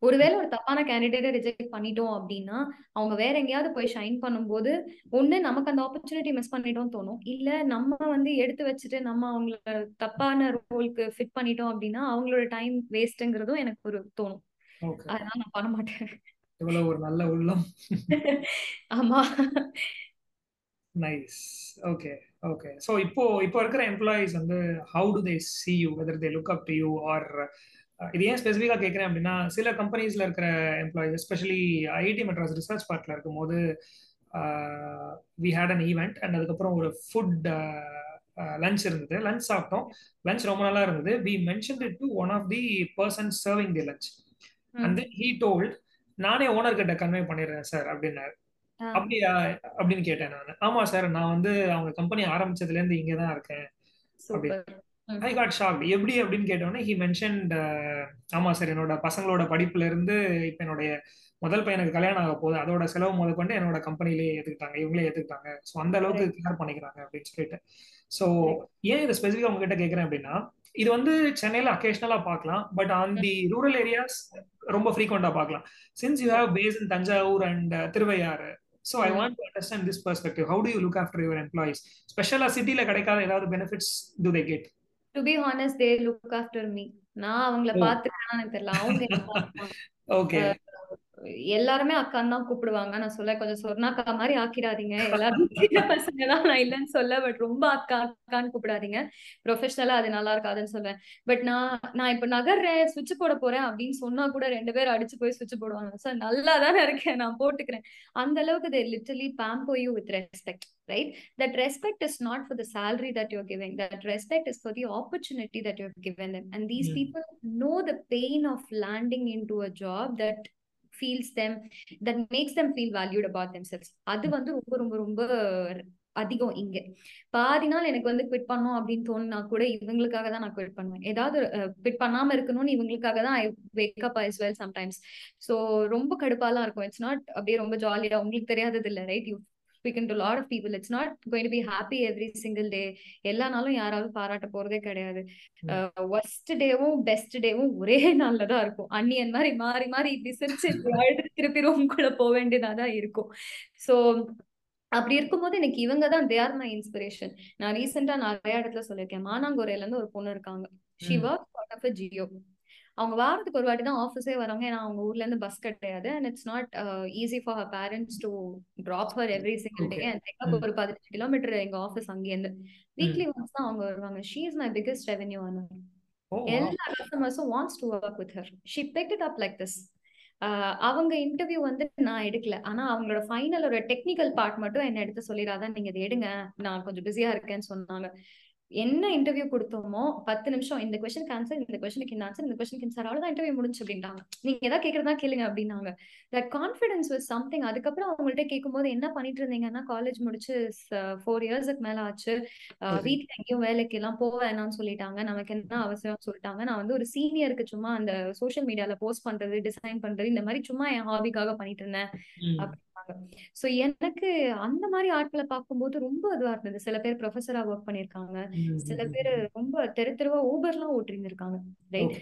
ஒருவேளை ஒரு தப்பான கேண்டிடேட்டை ரிஜெக்ட் பண்ணிட்டோம் அப்படின்னா அவங்க வேற எங்கேயாவது போய் ஷைன் பண்ணும்போது ஒண்ணு நமக்கு அந்த ஆப்பர்ச்சுனிட்டி மிஸ் பண்ணிட்டோம் தோணும். இல்ல நம்ம வந்து எடுத்து வச்சுட்டு நம்ம அவங்கள தப்பான ரோலுக்கு ஃபிட் பண்ணிட்டோம் அப்படின்னா அவங்களோட டைம் வேஸ்ட்ங்கிறதும் எனக்கு ஒரு தோணும். அதனால நான் பண்ண மாட்டேன். இவ்வளவு ஒரு நல்ல உள்ளம். ஆமா. நைஸ் ஓகே ஓகே ஸோ இப்போ இப்போ இருக்கிற எம்ப்ளாயிஸ் வந்து how do they see you whether they look up to you or இது ஏன் ஸ்பெசிஃபிக்காக கேட்குறேன் அப்படின்னா சில கம்பெனிஸில் இருக்கிற employees especially IT Madras research பார்க்கில் இருக்கும்போது we had an event and அதுக்கப்புறம் ஒரு ஃபுட் லஞ்ச் இருந்தது. லஞ்ச் சாப்பிட்டோம். லஞ்ச் ரொம்ப நல்லா இருந்தது. We mention it to one of the person serving the lunch and then he told நானே ஓனர் கிட்ட கன்வே பண்ணிடுறேன் சார் அப்படின்னாரு. அப்படியா? அப்படின்னு கேட்டேன் நான். ஆமா சார் நான் வந்து அவங்க கம்பெனி ஆரம்பிச்சதுல இருந்து இங்க தான் இருக்கேன். ஐ காட் ஷாக் எப்படி அப்படின்னு கேட்டோன்னே ஹி மென்ஷன்ட் ஆமா சார் என்னோட பசங்களோட படிப்புல இருந்து இப்ப என்னுடைய முதல் பையனுக்கு கல்யாணம் ஆக போகுது. அதோட செலவு முத கொண்டு என்னோட கம்பெனிலேயே ஏத்துக்கிட்டாங்க. இவங்களே ஏத்துக்கிட்டாங்க. ஸோ அந்த அளவுக்கு கேர் பண்ணிக்கிறாங்க அப்படின்னு சொல்லிட்டு. ஸோ ஏன் இதை ஸ்பெசிஃபிக்கா உங்ககிட்ட கேட்கறேன் அப்படின்னா இது வந்து சென்னையில அக்கேஷனலா பார்க்கலாம். But on the rural areas ரொம்ப ஃப்ரீக்வெண்டா பார்க்கலாம். Since you have base in Thanjavur and Thiruvaiyaru so I want to understand this perspective how do you look after your employees ஸ்பெஷலா சிட்டில கிடைக்காத ஏதாவது benefits do they get to be honest they look after me நான் அவங்கள பாத்துக்கிறேன்னு தெரியல. அவங்க ஓகே எல்லாருமே அக்கான்னு தான் கூப்பிடுவாங்க. நான் சொல்ல கொஞ்சம் சொர்ணாக்கா மாதிரி ஆக்கிடாதீங்க. எல்லாரும் சின்ன பசங்க தான் நான் இல்லைன்னு சொல்ல பட் ரொம்ப அக்கா அக்கான்னு கூப்பிடாதீங்க. ப்ரொஃபஷனலா அது நல்லா இருக்காதுன்னு சொல்லுவேன் பட் நான் நான் இப்ப நகர்றேன் சுவிட்ச் போட போறேன் அப்படின்னு சொன்னா கூட ரெண்டு பேரும் அடிச்சு போய் சுவிட்ச் போடுவாங்க. சார் நல்லா தானே இருக்கேன். நான் போட்டுக்கிறேன். அந்த அளவுக்கு they literally pamper you with respect right? That respect is not for the salary that you're giving. That respect is for the opportunity that you've given them. And these mm. people know the pain of landing into a job that feels them that makes them feel valued about themselves அது வந்து ரொம்ப ரொம்ப ரொம்ப அதிகம் இங்க. பாதி நாள் எனக்கு வந்து குவிட் பண்ணோம் அப்படின்னு தோணுனா கூட இவங்களுக்காக தான் நான் குவிட் பண்ணுவேன். ஏதாவது குவிட் பண்ணாம இருக்கணும்னு இவங்களுக்காக தான் I wake up as well sometimes so ரொம்ப கடுப்பாலாம் இருக்கும். இட்ஸ் நாட் அப்படியே ரொம்ப ஜாலியா உங்களுக்கு தெரியாதது இல்லை right you to a lot of people. It's not going to be happy every single day. எல்லா நாளும் யாராவது பாராட்ட போறதே கிடையாது. ஒஸ்ட் டேவும் பெஸ்ட் டேவும் ஒரே நாள்ல தான் இருக்கும். அன்னியன் மாதிரி மாறி மாறி இப்படி சிரிச்சு திருப்பி ரூம்குள்ள போக வேண்டியதா தான் இருக்கும். சோ அப்படி இருக்கும்போது எனக்கு இவங்க தான் தே ஆர் மை இன்ஸ்பிரேஷன் நான் ரீசெண்டா நிறைய இடத்துல சொல்லியிருக்கேன். மானாங்கோரையில இருந்து ஒரு பொண்ணு இருக்காங்க. ஷி ஒர்க் ஆஃப் ஜியோ அவங்க வாரத்துக்கு ஒரு வாட்டி தான் ஆஃபீஸே வராங்க. ஏன்னா அவங்க ஊர்ல இருந்து பஸ் கிடையாது. And it's not easy for her parents to drop her every single day. And ஒரு பதினஞ்சு கிலோமீட்டர் எங்க ஆஃபீஸ் அங்கேருந்து வீக்லி ஒன்ஸ் தான் அவங்க வருவாங்க. She is my biggest revenue earner எல்லா கஸ்டமர்ஸும் wants to work with her she picked it up like this அவங்க இன்டர்வியூ வந்து நான் எடுக்கல. ஆனா அவங்களோட ஃபைனல் ஒரு டெக்னிக்கல் பார்ட் மட்டும் என்ன எடுத்து சொல்லிடாதான் நீங்க இதை எடுங்க. நான் கொஞ்சம் பிஸியா இருக்கேன்னு சொன்னாங்க. என்ன இன்டர்வியூ கொடுத்தோமோ பத்து நிமிஷம் இந்த கொஸ்டின் ஆன்சர் இந்த கொஸ்டினுக்கு இந்த ஆன்சர் இந்த கொஸ்டினுக்கு சார் அவ்வளவுதான் இன்டர்வியூ முடிஞ்சு அப்படின்ட்டாங்க நீங்க எதாவது கேட்கறதா கேளுங்க அப்படின்னாங்க. தட் கான்ஃபிடன்ஸ் வாஸ் சம்திங் அதுக்கப்புறம் அவங்கள்ட்ட கேட்கும்போது என்ன பண்ணிட்டு இருந்தீங்கன்னா காலேஜ் முடிச்சு ஃபோர் இயர்ஸ்க்கு மேல ஆச்சு. வீட்ல எங்கேயும் வேலைக்கு எல்லாம் போக வேணாம்னு சொல்லிட்டாங்க. நமக்கு என்ன அவசியம் சொல்லிட்டாங்க. நான் வந்து ஒரு சீனியருக்கு சும்மா அந்த சோஷியல் மீடியால போஸ்ட் பண்றது டிசைன் பண்றது இந்த மாதிரி சும்மா என் ஹாபிக்காக பண்ணிட்டு இருந்தேன். அப்படின்னாங்க சோ எனக்கு அந்த மாதிரி ஆட்களை பார்க்கும்போது ரொம்ப இதுவா இருந்தது. சில பேர் ப்ரொஃபஸரா ஒர்க் பண்ணிருக்காங்க சில பேர் ரொம்ப தெரு தெருவா ஊபர்லாம் ஓட்டிட்டு இருக்காங்க ரைட்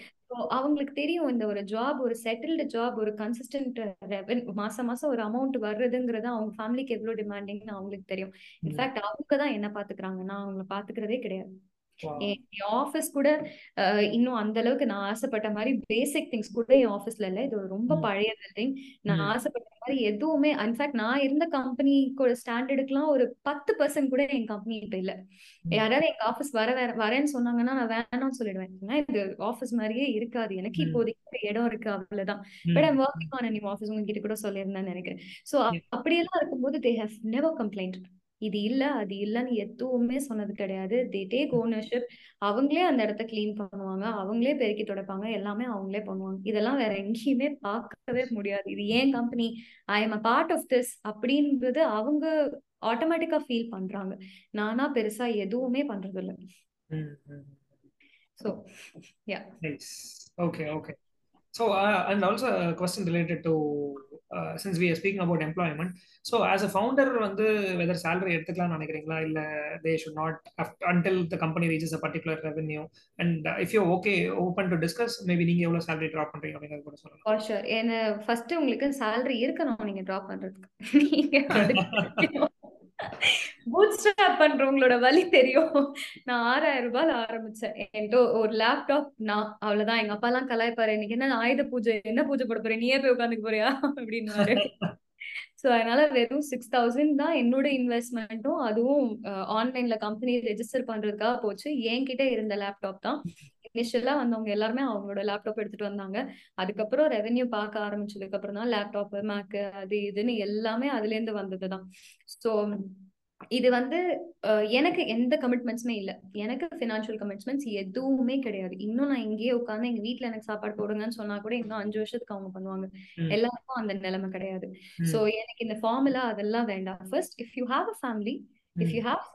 அவங்களுக்கு தெரியும் இந்த ஒரு ஜாப் ஒரு செட்டில்டு ஜாப் ஒரு கன்சிஸ்டன்ட் மாசம் மாசம் ஒரு அமௌண்ட் வர்றதுங்கிறது அவங்க ஃபேமிலிக்கு எவ்வளவு டிமாண்டிங்னு அவங்களுக்கு தெரியும். இன்ஃபேக்ட் அவங்க தான் என்ன பாத்துக்கிறாங்க? நான் அவங்கள பாத்துக்கிறதே கிடையாது. என் ஆஃபீஸ் கூட இன்னும் அந்த அளவுக்கு நான் ஆசைப்பட்ட மாதிரி பேசிக் திங்ஸ் கூட என் ஆஃபீஸ்ல இல்ல இது ரொம்ப. பழைய பில்டிங் நான். ஆசைப்பட்ட மாதிரி எதுவுமே இன்ஃபேக்ட் நான் இருந்த கம்பெனிக்கு ஸ்டாண்டர்டுக்குலாம் ஒரு பத்து பர்சன்ட் கூட என் கம்பெனி இப்ப இல்ல. யாராவது எங்க ஆஃபீஸ் வர வர- வரேன்னு சொன்னாங்கன்னா நான் வேணாம்னு சொல்லிடுவேன் ஏன்னா இது ஆஃபீஸ் மாதிரியே இருக்காது எனக்கு. இப்போதைக்கு இடம் இருக்கு அவ்வளவுதான் but. I'm working on new office உங்ககிட்ட கூட சொல்லியிருந்தேன்னு நினைக்கிறேன் Yeah. அப்படியெல்லாம் இருக்கும்போது தே ஹவ் நெவர் கம்ப்ளைண்ட் இது இல்ல அது இல்லன்னு எதுவுமே சொன்னது கிடையாது. தே டேக் ஓனர்ஷிப் அவங்களே அந்த இடத்த க்ளீன் பண்ணுவாங்க. அவங்களே பெருக்கி துடைப்பாங்க. எல்லாமே அவங்களே பண்ணுவாங்க. இதெல்லாம் வேற எங்கேயுமே பார்க்கவே முடியாது. இது ஏன் company I am a part of this அப்படின்றது அவங்க ஆட்டோமேட்டிக்கா ஃபீல் பண்றாங்க. நானா பெருசா எதுவுமே பண்றது இல்ல. So yeah. Okay, okay. So, uh, and also a question related to uh, since we are speaking about employment. So, as a founder, வந்து whether salary எடுத்துக்கலாம்னு நினைக்கிறீங்களா இல்ல they should not af- until the company reaches a particular revenue. And uh, if you're okay, open to discuss, maybe நீங்க எவ்வளவு salary drop பண்றீங்க அப்படிங்கறது கூட சொல்லலாம். For sure. என்ன ஃபர்ஸ்ட் உங்களுக்கு salary இருக்கணும் நீங்க drop பண்றதுக்கு நீங்க பண்றவங்களோட வழி தெரியும். நான் ஆறாயிரம் ரூபாய்ல ஆரம்பிச்சேன். என்கிட்ட ஒரு லேப்டாப் நான் அவ்வளவுதான். எங்க அப்பா எல்லாம் கலாய்ப்பாரு இன்னைக்கு என்ன ஆயுத பூஜை என்ன பூஜை போட போறேன்? நீயே போய் உட்காந்துக்க போறியா? அப்படின்னு சோ அதனால வெறும் சிக்ஸ் தௌசண்ட் தான் என்னோட இன்வெஸ்ட்மெண்ட்டும் அதுவும் ஆன்லைன்ல கம்பெனி ரெஜிஸ்டர் பண்றதுக்காக போச்சு. என்கிட்ட இருந்த லேப்டாப் தான். இனிஷியலா வந்தவங்க எல்லாருமே அவங்களோட லேப்டாப் எடுத்துட்டு வந்தாங்க. அதுக்கப்புறம் ரெவென்யூ பார்க்க ஆரம்பிச்சதுக்கு அப்புறம் தான் லேப்டாப் மேக்கு அது இதுன்னு எல்லாமே அதுல இருந்து வந்ததுதான் ஸோ இது வந்து எனக்கு எந்த கமிட்மெண்ட்ஸுமே இல்ல. எனக்கு ஃபினான்ஷியல் கமிட்மெண்ட்ஸ் எதுவுமே கிடையாது. இன்னும் நான் இங்கேயே உட்காந்து எங்க வீட்ல எனக்கு சாப்பாடு போடுங்கன்னு சொன்னா கூட இன்னும் அஞ்சு வருஷத்துக்கு அவங்க பண்ணுவாங்க. எல்லாருக்கும் அந்த நிலைமை கிடையாது. சோ எனக்கு இந்த ஃபார்முலா அதெல்லாம் வேண்டாம். First if you have a family if you have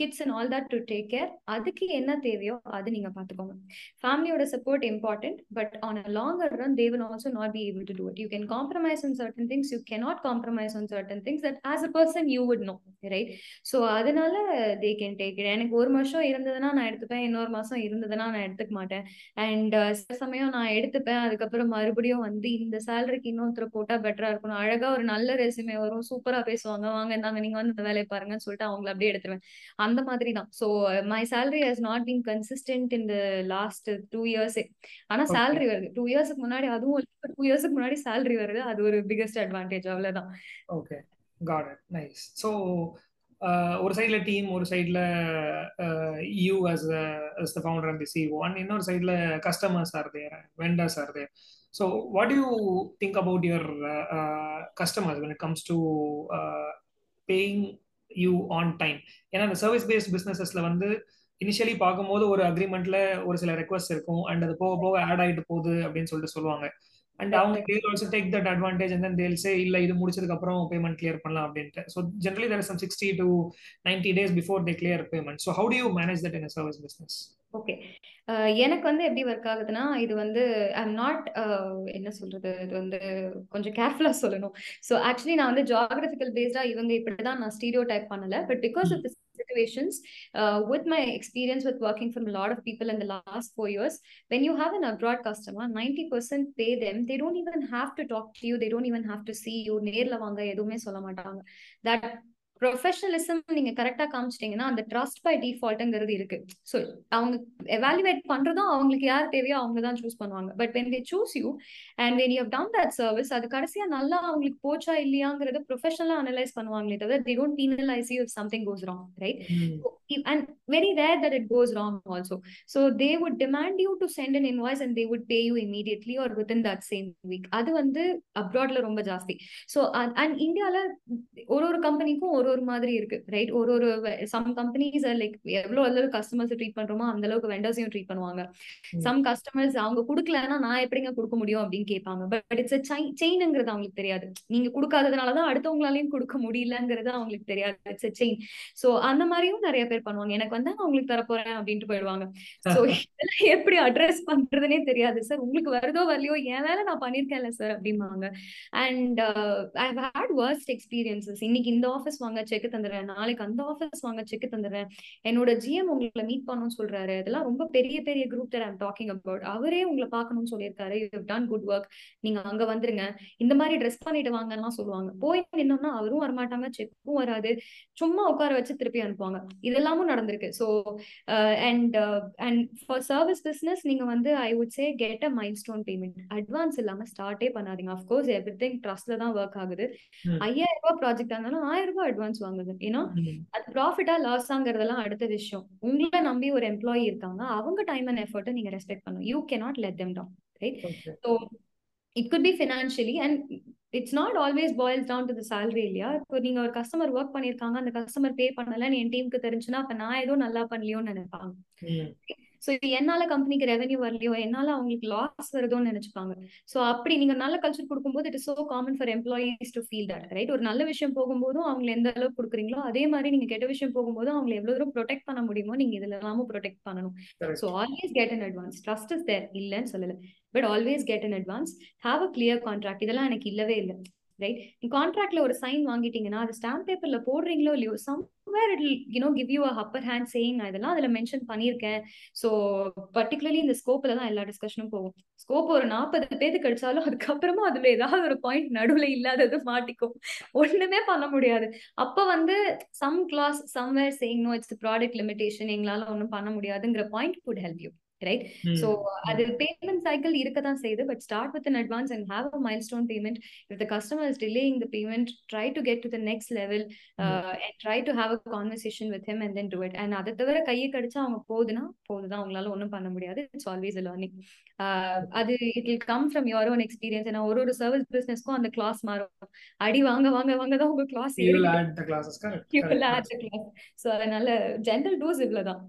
kids and all that to take care அதுக்கு என்ன தேவையோ அது நீங்க பாத்துக்கோங்க. ஃபேமிலியோட support important but on a longer run they will also not be able to do it you can compromise on certain things you cannot compromise on certain things that as a person you would know right so அதனால தே கேன் டேக் இட் எனக்கு ஒரு வருஷம் இருந்ததுன்னா நான் எடுத்துப்பேன் இன்னொரு மாசம் இருந்ததுன்னா நான் எடுத்துக்க மாட்டேன். அண்ட் uh, சில சமயம் நான் எடுத்துப்பேன் அதுக்கப்புறம் மறுபடியும் வந்து இந்த சேலரிக்கு இன்னொருத்தர் போட்டா பெட்டரா இருக்கணும் அழகா ஒரு நல்ல ரெசுமே வரும் சூப்பரா பேசுவாங்க. வாங்க இருந்தாங்க நீங்க வந்து இந்த வேலையை பாருங்கன்னு சொல்லிட்டு அவங்கள அப்படியே எடுத்துருவேன். அந்த மாதிரி தான். So my salary has not been consistent in the last two இயர்ஸே ஆனா. சேலரி வருது. டூ இயர்ஸ்க்கு முன்னாடி அதுவும் டூ இயர்ஸ்க்கு முன்னாடி சேலரி வருது. அது ஒரு பிகெஸ்ட் அட்வான்டேஜ் அவ்வளவுதான். Okay got it nice so ஒரு சைடில் டீம் ஒரு சைடில் you as as the founder and the CEO and இன்னொரு சைடில் customers are there vendors are there so what you think about your customers when it comes to uh, you on time ஏன்னா இந்த சர்வீஸ் பேஸ்ட் பிஸ்னஸஸ்ல வந்து இனிஷியலி பார்க்கும்போது ஒரு அக்ரிமெண்ட்ல ஒரு சில ரெக்வஸ்ட் இருக்கும். அண்ட் அது போக போக ஆட் ஆயிட்டு போகுது அப்படின்னு சொல்லிட்டு சொல்லுவாங்க. அண்ட் அவங்க they'll also take that advantage and then they'll say இல்ல இது முடிச்சதுக்கு அப்புறம் பேமெண்ட் கிளியர் பண்ணலாம் அப்படின்ட்டு. So generally there some sixty to ninety days before they clear payment so how do you manage that in service business okay எனக்கு வந்து எப்படி ஒர்க் ஆகுதுன்னா இது வந்து ஐம் நாட் என்ன சொல்றது இது வந்து கொஞ்சம் கேர்ஃபுல்லா சொல்லணும் ஸோ ஆக்சுவலி நான் வந்து ஜாகிரபிக்கல் பேஸ்டா இவங்க இப்படிதான் நான் ஸ்டீரியோ டைப் பண்ணல but because of situations uh, with my experience with working from a lot of people in the last four years when you have an abroad customer 90% pay them they don't even have to talk to you they don't even have to see you நேர்ல வாங்க எதுவுமே சொல்ல மாட்டாங்க that ப்ரொஃபஷனலிசம் நீங்க கரெக்டா காமிச்சிட்டீங்கன்னா அந்த ட்ரஸ்ட் பை டிஃபால்ட்ங்கிறது இருக்கு. ஸோ அவங்க எவாலுவேட் பண்றதும் அவங்களுக்கு யார் தேவையோ அவங்க தான் சூஸ் பண்ணுவாங்க. But when they choose you and when you done that service அது கடைசியா நல்லா அவங்களுக்கு போச்சா இல்லையாங்கிறத ப்ரொஃபஷனலா அனலைஸ் பண்ணுவாங்களே தவிர they don't penalise you if something goes wrong right and very rare that it goes wrong also. So they would demand you to send an invoice and they would pay you immediately or within that same week. அது வந்து அப்ராட்ல ரொம்ப ஜாஸ்தி. ஸோ அண்ட் இந்தியால ஒரு ஒரு கம்பெனிக்கும் ஒரு ஒரு மாதிரி இருக்கு ரைட் ஒரு ஒரு சம் கம்பெனிஸ் லைக் எவ்வளவு அளவு கஸ்டமர்ஸ் ட்ரீட் பண்றோமோ அந்த அளவுக்கு வெண்டர்ஸையும் ட்ரீட் பண்ணுவாங்க. சம் கஸ்டமர்ஸ் அவங்க கொடுக்கலன்னா நான் எப்படிங்க கொடுக்க முடியும் அப்படின்னு கேட்பாங்க. பட் இட்ஸ் செயின்ங்கிறது அவங்களுக்கு தெரியாது. நீங்க கொடுக்காததுனாலதான் அடுத்தவங்களாலையும் கொடுக்க முடியலங்கிறது அவங்களுக்கு தெரியாது. இட்ஸ் செயின் ஸோ அந்த மாதிரியும் நிறைய பேர் பண்ணுவாங்க. எனக்கு வந்து நான் உங்களுக்கு தரப்போறேன் அப்படின்ட்டு போயிடுவாங்க. ஸோ இதெல்லாம் எப்படி அட்ரஸ் பண்றதுனே தெரியாது. சார் உங்களுக்கு வருதோ வரலையோ என் வேலை நான் பண்ணிருக்கேன்ல சார் அப்படிம்பாங்க. And I had worst experiences இன்னைக்கு இந்த ஆஃபீஸ் வாங்க செக் தந்துடுறேன். நாளைக்கு அந்த ஆஃபீஸ் வாங்க செக் தந்துடுறேன். என்னோட ஜிஎம் உங்களை மீட் பண்ணணும்னு சொல்றாரு. இதெல்லாம் ரொம்ப பெரிய பெரிய group there I'm talking about அவரே உங்களை பார்க்கணும்னு சொல்லியிருக்காரு. யூ டன் குட் ஒர்க் நீங்க அங்க வந்துருங்க. இந்த மாதிரி ட்ரெஸ் பண்ணிட்டு வாங்கலாம் சொல்லுவாங்க. போய் நின்னோம்னா அவரும் வரமாட்டாங்க செக்கும் வராது. சும்மா உட்கார வச்சு திருப்பி அனுப்புவாங்க. இதெல்லாமும் நடந்திருக்கு. So and and for service business நீங்க வந்து I would say get a milestone payment advance இல்லாம ஸ்டார்ட்டே பண்ணாதீங்க. அஃப்கோர்ஸ் எவ்ரி திங் ட்ரஸ்ட்ல தான் ஒர்க் ஆகுது. ஐயாயிரம் ரூபாய் ப்ராஜெக்ட் இருந்தாலும் ஆயிரம் ரூபாய் அட்வான்ஸ் வாங்குது. ஏன்னா அது ப்ராஃபிட்டா லாஸ் ஆங்கிறதெல்லாம் அடுத்த விஷயம். உங்களை நம்பி ஒரு எம்ப்ளாயி இருக்காங்க அவங்க டைம் அண்ட் எஃபர்ட்டை நீங்க ரெஸ்பெக்ட் பண்ணணும். You cannot let them down right so it could be financially and it's not always boils down to the salary இல்லையா? இப்போ நீங்க ஒரு கஸ்டமர் ஒர்க் பண்ணிருக்காங்க அந்த கஸ்டமர் பே பண்ணலன்னு என் டீமுக்கு தெரிஞ்சுன்னா அப்ப நான் ஏதோ நல்லா பண்ணலையோன்னு நினைப்பாங்க. ஸோ இது என்னால கம்பெனிக்கு ரெவன்யூ வரலையோ என்னால அவங்களுக்கு லாஸ் வருதோன்னு நினைச்சுப்பாங்க. ஸோ அப்படி நீங்க நல்ல கல்ச்சர் கொடுக்கும்போது it is so common for employees to feel that right ஒரு நல்ல விஷயம் போகும்போதும் அவங்க எந்த அளவுக்கு கொடுக்குறீங்களோ அதே மாதிரி நீங்க கெட்ட விஷயம் போகும்போது அவங்க எவ்வளவு தூரம் ப்ரொடெக்ட் பண்ண முடியுமோ நீங்க இதுல எல்லாமும் ப்ரொடெக்ட் பண்ணணும். So always get an advance trust is there இல்லைன்னு சொல்லல. But always get an advance have a clear contract இதெல்லாம் எனக்கு இல்லவே இல்லை ரைட் நீ கான்ட்ராக்ட்ல ஒரு சைன் வாங்கிட்டீங்கன்னா அது ஸ்டாம்ப் பேப்பர்ல போடுறீங்களோ இல்லையோ somewhere it you know give you upper hand saying நான் இதெல்லாம் அதுல மென்ஷன் பண்ணியிருக்கேன். ஸோ பர்டிகுலர்லி இந்த ஸ்கோப்ல தான் எல்லா டிஸ்கஷனும் போகும். ஸ்கோப் ஒரு நாற்பது பேருக்கு கிடைச்சாலும் அதுக்கப்புறமா அதுல ஏதாவது ஒரு பாயிண்ட் நடுவுல இல்லாதது மாட்டிக்கும். ஒண்ணுமே பண்ண முடியாது. அப்ப வந்து some clause somewhere saying no it's product limitation எங்களால ஒன்றும் பண்ண முடியாதுங்கிற point could help you right so அது பேமெண்ட் சைக்கிள் இருக்க தான் செய்யுது but start with an advance and have a milestone payment if the customer is delaying the payment try to get to the next level and try to have a conversation with him and then do it and அதை தவிர கையை கடிச்சா அவங்க போகுதுன்னா போகுதுதான். அவங்களால ஒன்றும் பண்ண முடியாது. இட்ஸ் ஆல்வேஸ் லேர்னிங் அது it will come from your own experience ஏன்னா ஒரு ஒரு சர்வீஸ் பிசினஸ்க்கும் அந்த கிளாஸ் மாறும். அடி வாங்க வாங்க வாங்க தான் உங்க கிளாஸ் கிளாஸ் ஸோ அதனால ஜென்ரல் டூஸ் இவ்வளவுதான்.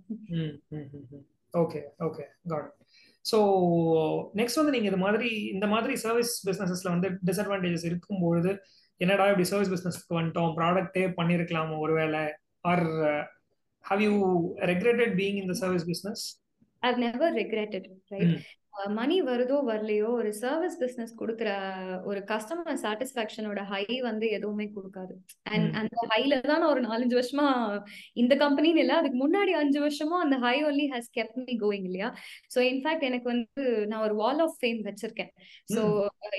Okay okay got so next வந்து நீங்கள் இது மாதிரி இந்த மாதிரி சர்வீஸ் பிஸ்னஸஸ்ல வந்து டிஸ்அட்வான்டேஜஸ் இருக்கும்பொழுது என்னடா இப்படி சர்வீஸ் பிஸ்னஸ்க்கு வந்துட்டோம்? ப்ராடக்டே பண்ணியிருக்கலாமோ ஒருவேளை? Or have you regretted being in the service business I've never regretted right money வருதோ வரலையோ ஒரு சர்வீஸ் பிசினஸ் கொடுக்குற ஒரு கஸ்டமர் சாட்டிஸ்பாக்சனோட ஹை வந்து எதுவுமே கொடுக்காது. அண்ட் அந்த ஹைல தான் நான் ஒரு நாலஞ்சு வருஷமா இந்த கம்பெனின்னு இல்லை அதுக்கு முன்னாடி அஞ்சு வருஷமா அந்த high only has kept me going இல்லையா? ஸோ இன்ஃபேக்ட் எனக்கு வந்து நான் ஒரு வால் ஆஃப் ஃபேம் வச்சிருக்கேன். ஸோ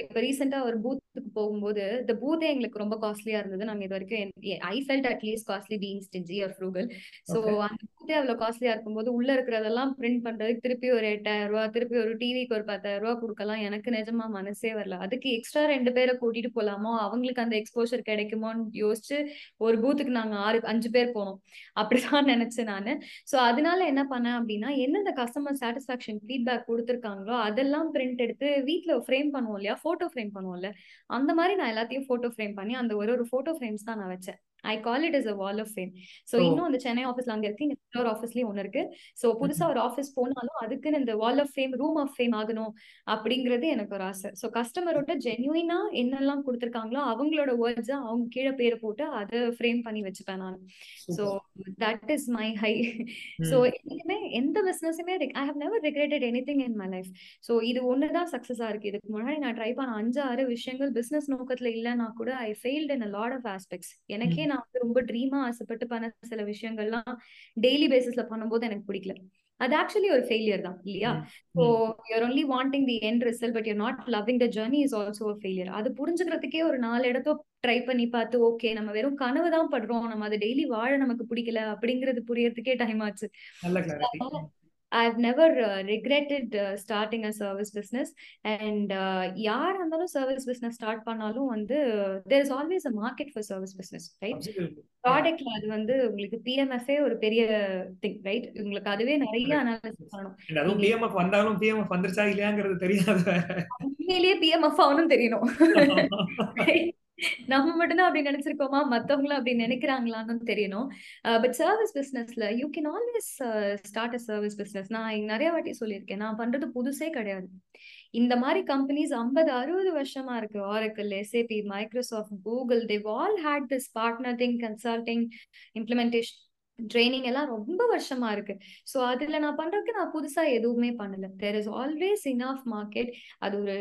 இப்போ ரீசெண்டா ஒரு பூத்துக்கு போகும்போது இந்த பூத்தே எங்களுக்கு ரொம்ப காஸ்ட்லியா இருந்தது. நாங்க இது வரைக்கும் I felt at least costly being stingy or frugal so அந்த பூத்தே அவ்வளவு காஸ்ட்லியா இருக்கும்போது உள்ள இருக்கிறதெல்லாம் பிரிண்ட் பண்றதுக்கு திருப்பி ஒரு எட்டாயிரம் ரூபாய் திருப்பி ஒரு டிவிக்கு ஒரு பத்தாயிரம் ரூபா கொடுக்கலாம். எனக்கு நிஜமா மனசே வரல. அதுக்கு எக்ஸ்ட்ரா ரெண்டு பேரை கூட்டிட்டு போலாமோ? அவங்களுக்கு அந்த எக்ஸ்போஷர் கிடைக்குமோன்னு யோசிச்சு ஒரு பூத்துக்கு நாங்க ஆறு அஞ்சு பேர் போனோம். அப்படிதான் நினைச்சேன் நானு. சோ அதனால என்ன பண்ணேன் அப்படின்னா எந்தெந்த கஸ்டமர் சாட்டிஸ்பாக்சன் ஃபீட்பேக் கொடுத்துருக்காங்களோ அதெல்லாம் பிரிண்ட் எடுத்து வீட்டுல ஃப்ரேம் பண்ணுவோம் இல்லையா? போட்டோ ஃப்ரேம் பண்ணுவோம்ல. அந்த மாதிரி நான் எல்லாத்தையும் போட்டோ ஃப்ரேம் பண்ணி அந்த ஒரு ஒரு போட்டோ ஃப்ரேம்ஸ் தான் நான் வச்சேன். I call it is a wall of fame so இன்னும் அந்த சென்னை ஆஃபீஸ்ல அங்க இருக்கு இன்னொரு ஆஃபீஸ்லயும் ஒன்று இருக்கு. ஸோ புதுசா ஒரு ஆஃபீஸ் போனாலும் அதுக்குன்னு இந்த wall of fame room of fame ஆகணும் அப்படிங்கிறது எனக்கு ஒரு ஆசை. ஸோ கஸ்டமரோட ஜென்யூனா என்னெல்லாம் கொடுத்துருக்காங்களோ அவங்களோட வேர்ட்ஸ் அவங்க கீழே பேரை போட்டு அதை ஃப்ரேம் பண்ணி வச்சுப்பேன் நான். So that is my. Hi so இனிமே எந்த பிசினஸுமே I have never regretted any thing in my life so இது ஒண்ணுதான் சக்சஸா இருக்கு. இதுக்கு முன்னாடி நான் ட்ரை பண்ண அஞ்சு ஆறு விஷயங்கள் பிசினஸ் நோக்கத்துல இல்லைன்னா கூட I failed in lot of aspects எனக்கே நான் வந்து ரொம்ப ட்ரீமா ஆசைப்பட்டு பண்ண சில விஷயங்கள்லாம் டெய்லி பேசிஸ்ல பண்ணும்போது எனக்கு பிடிக்கல. அது ஆக்சுவலி ஒரு ஃபெயிலியர் தான் இல்லையா? So you're only wanting the end result but you're not loving the journey is also ஒரு ஃபெயிலியர் அது புரிஞ்சுக்கிறதுக்கே ஒரு நாலு இடத்த ட்ரை பண்ணி பார்த்து ஓகே நம்ம வெறும் கனவு தான் படுறோம் நம்ம அதை டெய்லி வாழ நமக்கு பிடிக்கல அப்படிங்கிறது புரியறதுக்கே டைம் ஆச்சு. I've never regretted uh, starting a service business. And uh, யார் இருந்தாலும் சர்வீஸ் பிசினஸ் ஸ்டார்ட் பண்ணாலும் வந்து there is always a market for service business right ப்ராடக்ட்ல அது வந்து உங்களுக்கு பிஎம்எஃப்ஏ ஒரு பெரிய திங் ரைட் உங்களுக்கு அதுவே நிறைய அனாலிசிஸ் பண்ணணும். அதுவும் பிஎம்எஃப் வந்தாலும் பிஎம்எஃப் வந்துருச்சா இல்லையாங்கிறது தெரியாது. உண்மையிலேயே பிஎம்எஃப் ஆகணும் தெரியணும். நம்ம மட்டும்தான் அப்படி நினைச்சிருக்கோமா? மத்தவங்களும் அப்படி நினைக்கிறாங்களான்னு தெரியணும். பட் சர்வீஸ் பிசினஸ்ல you can always start a service business நான் நிறைய வாட்டி சொல்லியிருக்கேன். நான் பண்றது புதுசே கிடையாது. இந்த மாதிரி கம்பெனிஸ் ஐம்பது அறுபது வருஷமா இருக்கு. Oracle SAP Microsoft Google they've all had this partnering consulting implementation training எல்லாம் ரொம்ப வருஷமா இருக்கு. ஸோ அதுல நான் பண்றதுக்கு நான் புதுசா எதுவுமே பண்ணல. There is always enough market அது ஒரு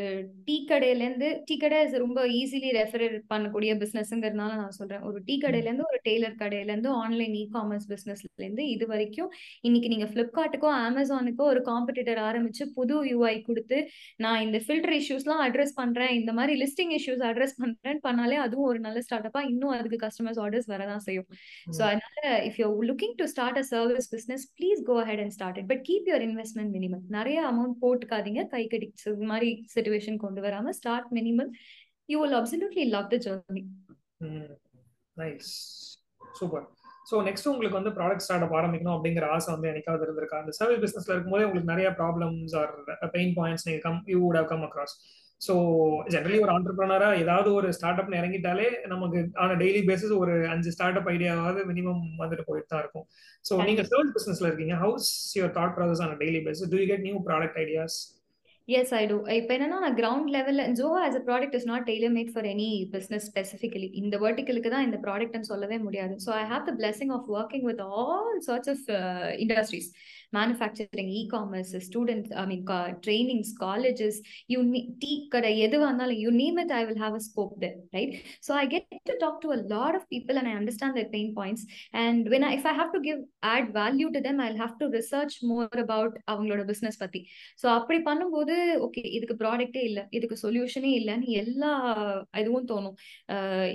டீ கடையில இருந்து டீ கடை ரொம்ப ஈஸிலி ரெஃபர் பண்ணக்கூடிய பிசினஸ்ங்கிறதுனால நான் சொல்றேன். ஒரு டீ கடையில இருந்து ஒரு டெய்லர் கடையில இருந்து ஆன்லைன் இ காமர்ஸ் பிசினஸ்ல இருந்து இது வரைக்கும் இன்னைக்கு நீங்க பிளிப்கார்ட்டுக்கோ அமேசானுக்கோ ஒரு காம்படிட்டர் ஆரம்பிச்சு புது யூஐ கொடுத்து நான் இந்த ஃபில்டர் இஷ்யூஸ்லாம் அட்ரஸ் பண்றேன் இந்த மாதிரி லிஸ்டிங் இஷ்யூஸ் அட்ரஸ் பண்றேன்னு பண்ணாலே அதுவும் ஒரு நல்ல ஸ்டார்ட் அப்பா இன்னும் அதுக்கு கஸ்டமர்ஸ் ஆர்டர்ஸ் வரதான் செய்யும். ஸோ அதனால if you looking to start a service business please go ahead and start it but keep your investment minimum நிறைய அமௌண்ட் போட்டுக்காதீங்க. கை கடிச்சு மாதிரி சுச்சுவேஷன் கொண்டு வராம start minimum you will absolutely love the journey nice super so next உங்களுக்கு வந்து ப்ராடக்ட் ஸ்டார்ட் அப் ஆரம்பிக்கணும் அப்படிங்கிற ஆசை வந்து எனக்காவது இருந்திருக்கா? அந்த சர்வீஸ் பிஸ்னஸ்ல இருக்கும்போதே உங்களுக்கு நிறைய ப்ராப்ளம்ஸ் ஆர் பெயின் பாயிண்ட்ஸ் நீங்கள் come you would have come across so generally ஒரு ஆண்டர்பிரனரா ஏதாவது ஒரு ஸ்டார்ட் அப்னு இறங்கிட்டாலே நமக்கு ஆன டெய்லி பேசிஸ் ஒரு அஞ்சு ஸ்டார்ட் அப் ஐடியாவாவது மினிமம் வந்துட்டு போயிட்டு தான் இருக்கும் ஸோ நீங்க சர்வீஸ் பிசினஸ்ல இருக்கீங்க. How's your thought process on daily basis do you get new product ideas yes I do இப்போ என்னன்னா நான் கிரவுண்ட் லெவல்ல Joha as a product is not tailor made for any business specifically இந்த வெர்டிக்கலுக்கு தான் இந்த ப்ராடக்ட்னு சொல்லவே முடியாது. So I have the blessing of working with all sorts of industries manufacturing ecommerce student I mean trainings colleges you tea கடை எதுவாக இருந்தாலும் you name it I will have a scope then right so I get to talk to a lot of people and I understand the pain points and when if I have to give add value to them I have to research more about அவங்களோட பிஸ்னஸ் பற்றி ஸோ அப்படி பண்ணும்போது ஓகே இதுக்கு ப்ராடக்டே இல்லை இதுக்கு சொல்யூஷனே இல்லைன்னு எல்லா இதுவும் தோணும்.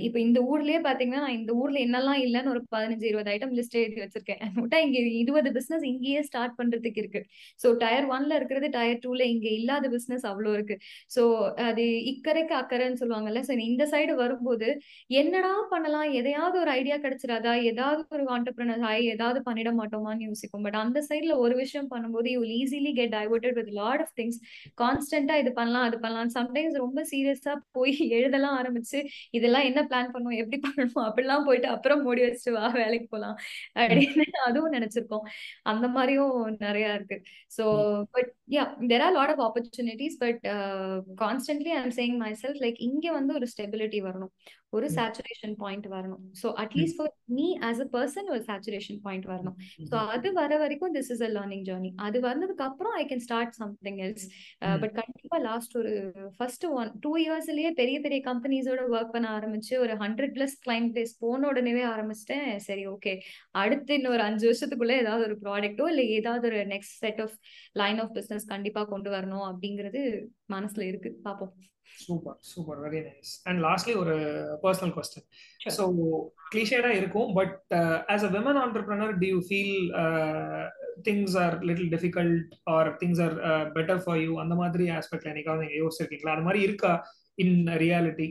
இப்போ இந்த ஊர்லயே பாத்தீங்கன்னா நான் இந்த ஊர்ல என்னெல்லாம் இல்லைன்னு ஒரு பதினஞ்சு இருபது ஐட்டம் லிஸ்ட் எழுதி வச்சிருக்கேன். விட்டா இங்க இருபது பிசினஸ் இங்கேயே ஸ்டார்ட் பண்றதுக்கு இருக்கு. ஸோ டயர் ஒன்ல இருக்கிறது டயர் டூல இங்க இல்லாத பிசினஸ் அவ்வளோ இருக்கு. ஸோ அது இக்கரைக்கு அக்கறைன்னு சொல்லுவாங்கல்ல. ஸோ இந்த சைடு வரும்போது என்னடா பண்ணலாம்? எதையாவது ஒரு ஐடியா கிடைச்சிடாதா? ஏதாவது ஒரு ஆண்டர்பிரினர் ஆகி ஏதாவது பண்ணிட மாட்டோமான்னு யோசிக்கும் பட் அந்த சைட்ல ஒரு விஷயம் பண்ணும்போது you easily get diverted with lot of things கான்ஸ்டன்டா இது பண்ணலாம் அது பண்ணலாம் சம்டைம்ஸ் ரொம்ப சீரியஸா போய் எழுதலாம் ஆரம்பிச்சு இதெல்லாம் என்ன பிளான் பண்ணுவோம் எப்படி பண்ணணும்? அப்படிலாம் போயிட்டு அப்புறம் மூடி வச்சுட்டு வா வேலைக்கு போகலாம் அப்படின்னு அதுவும் நினைச்சிருக்கோம். அந்த மாதிரியும் நிறைய இருக்கு. So but yeah there are lot of opportunities but constantly I'm saying myself like இங்க வந்து ஒரு ஸ்டெபிலிட்டி வரணும். ஒரு சேச்சுரேஷன் பாயிண்ட் வரணும். So at least for me as a person ஒரு சேச்சுரேஷன் பாயிண்ட் வரணும். ஸோ அது வர வரைக்கும் this is a learning journey அது வந்ததுக்கு அப்புறம் I can start something else but கண்டிப்பா லாஸ்ட் ஒரு ஃபர்ஸ்ட் ஒன் டூ இயர்ஸ்லயே பெரிய பெரிய கம்பெனிஸோட ஒர்க் பண்ண ஆரம்பிச்சு ஒரு ஹண்ட்ரட் பிளஸ் கிளைண்ட் பேஸ் போன உடனே ஆரம்பிச்சிட்டேன். சரி ஓகே அடுத்து இன்னொரு அஞ்சு வருஷத்துக்குள்ள ஏதாவது ஒரு ப்ராடக்ட்டோ இல்லை ஏதாவது ஒரு next set of line of business கண்டிப்பா கொண்டு வரணும் அப்படிங்கிறது மனசுல இருக்கு. பாப்போம். Super super very nice and lastly ஒரு பர்சனல் கொஸ்டின் ஸோ கிளிஷேடா இருக்கும் but as a women entrepreneur do you feel things are little difficult or things are better for you அந்த மாதிரி ஆஸ்பெக்ட்ல என்னைக்காவது நீங்க யோசிச்சிருக்கீங்களா? அது மாதிரி இருக்கா in reality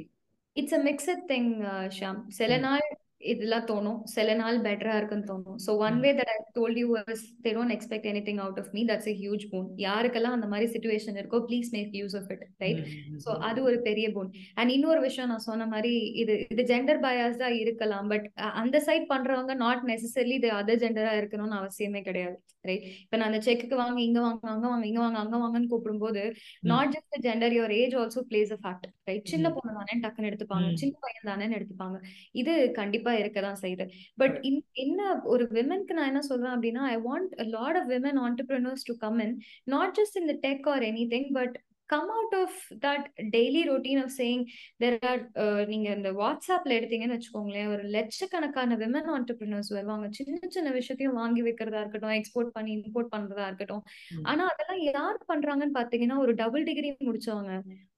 it's a mixed thing Sham சில நாள் இதெல்லாம் தோணும். சில நாள் பெட்டரா இருக்குன்னு தோணும். So one way that I told you was they don't expect any thing out of me that's a huge boon யாருக்கெல்லாம் அந்த மாதிரி சுச்சுவேஷன் இருக்கோ please make use of it right so அது ஒரு பெரிய போன் அண்ட் இன்னொரு விஷயம் நான் சொன்ன மாதிரி இது இது ஜெண்டர் பயாஸ் தான் இருக்கலாம் பட் அந்த சைட் பண்றவங்க நாட் நெசசரிலி இது அதர் ஜெண்டரா இருக்கணும்னு அவசியமே கிடையாது ரைட் இப்போ நான் அந்த செக்குக்கு வாங்க இங்க வாங்க அங்க வாங்க இங்க வாங்க அங்க வாங்கன்னு கூப்பிடும்போது not just gender your age also plays a fact right சின்ன பொண்ணு தானே டக்குன்னு எடுத்துப்பாங்க. சின்ன பையன் தானேன்னு எடுத்துப்பாங்க. இது கண்டிப்பா இருக்கதான் செய்யுது. பட் என்ன ஒரு விமனுக்கு நான் என்ன சொல்றேன் அப்படின்னா I want lot of women entrepreneurs to come in not just in the tech or any thing but come out of that daily routine of saying there are நீங்க இந்த வாட்ஸ்அப்ல எடுத்தீங்கன்னு வச்சுக்கோங்களேன் ஒரு லட்சக்கணக்கான விமன் ஆண்டர்பிரினர்ஸ் வருவாங்க. சின்ன சின்ன விஷயத்தையும் வாங்கி வைக்கிறதா இருக்கட்டும் எக்ஸ்போர்ட் பண்ணி இம்போர்ட் பண்றதா இருக்கட்டும். ஆனா அதெல்லாம் யார் பண்றாங்கன்னு பாத்தீங்கன்னா ஒரு டபுள் டிகிரி முடிச்சவங்க.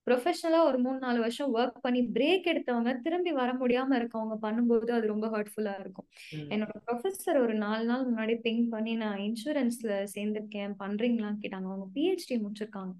ப்ரொஃபஷனலா ஒரு மூணு நாலு வருஷம் ஒர்க் பண்ணி பிரேக் எடுத்தவங்க திரும்பி வர முடியாம இருக்கவங்க பண்ணும்போது அது ரொம்ப ஹர்ட்ஃபுல்லா இருக்கும். என்னோட ப்ரொஃபஸர் ஒரு நாலு நாள் முன்னாடி பிங் பண்ணி நான் இன்சூரன்ஸ்ல சேர்ந்திருக்கேன் பண்றீங்களான்னு கேட்டாங்க. அவங்க பிஹெச்டி முடிச்சிருக்காங்க.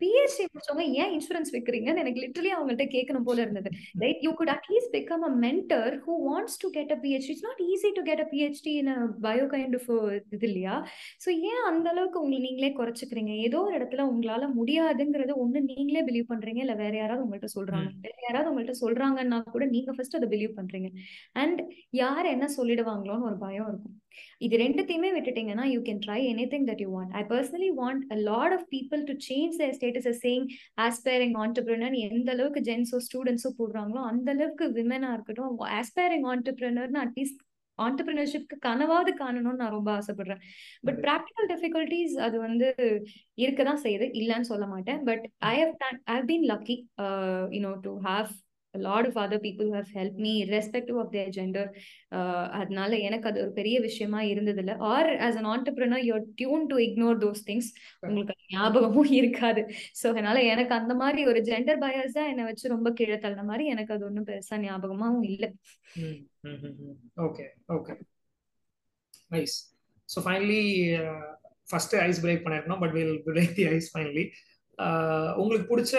பிஹெச்டி முடிச்சவங்க ஏன் இன்சூரன்ஸ் வைக்கிறீங்கன்னு எனக்கு லிட்டரலி அவங்கள்ட்ட கேட்கணும் போல இருந்தது. Right you could at least become a mentor who wants to get a PhD it's not easy to get a PhD in bio kind of இது இல்லையா? ஸோ ஏன் அந்த அளவுக்கு உங்களை நீங்களே குறைச்சிக்கிறீங்க? ஏதோ ஒரு இடத்துல உங்களால முடியாதுங்கிறத ஒண்ணு நீங்களே பிலீவ் பண்றீங்க இல்ல வேற யாராவது உங்கள்ட்ட சொல்றாங்க? வேற யாராவது உங்கள்ட்ட சொல்றாங்கன்னா கூட நீங்க ஃபர்ஸ்ட் அதை பிலீவ் பண்றீங்க. அண்ட் யார் என்ன சொல்லிடுவாங்களோன்னு ஒரு பயம் இருக்கும். இது ரெண்டுத்தையுமே விட்டுட்டீங்கன்னா you can try anything that you want I personally want a lot of people to change their status saying aspiring entrepreneur எந்த அளவுக்கு ஜென்ஸோ ஸ்டூடெண்ட்ஸோ போடுறாங்களோ அந்த அளவுக்கு விமனா இருக்கட்டும் ஆஸ்பைரிங் ஆண்டர்பிரினர்னு அட்லீஸ்ட் ஆண்டர்பிரினர்ஷிப்க்கு கனவாவது காணணும்னு நான் ரொம்ப ஆசைப்படுறேன். பட் ப்ராக்டிக்கல் டிஃபிகல்டிஸ் அது வந்து இருக்கதான் செய்யுது இல்லைன்னு சொல்ல மாட்டேன். But I have I have been lucky you know to have a lot of other people who have helped me irrespective of their gender uh, அதனால எனக்கு அது ஒரு பெரிய விஷயமா இருந்தது இல்ல or as an entrepreneur you're tune to ignore those things உங்களுக்கு ஞாபகமும் இருக்காது. ஸோ அதனால எனக்கு அந்த மாதிரி ஒரு ஜெண்டர் பயஸ் தான் என்னை வச்சு ரொம்ப கீழே தள்ளின மாதிரி எனக்கு அது ஒன்றும் பெருசா ஞாபகமாவும் இல்லை. Okay okay nice so finally first ice break பண்ணிருக்கணும் but will break the ice finally உங்களுக்கு பிடிச்ச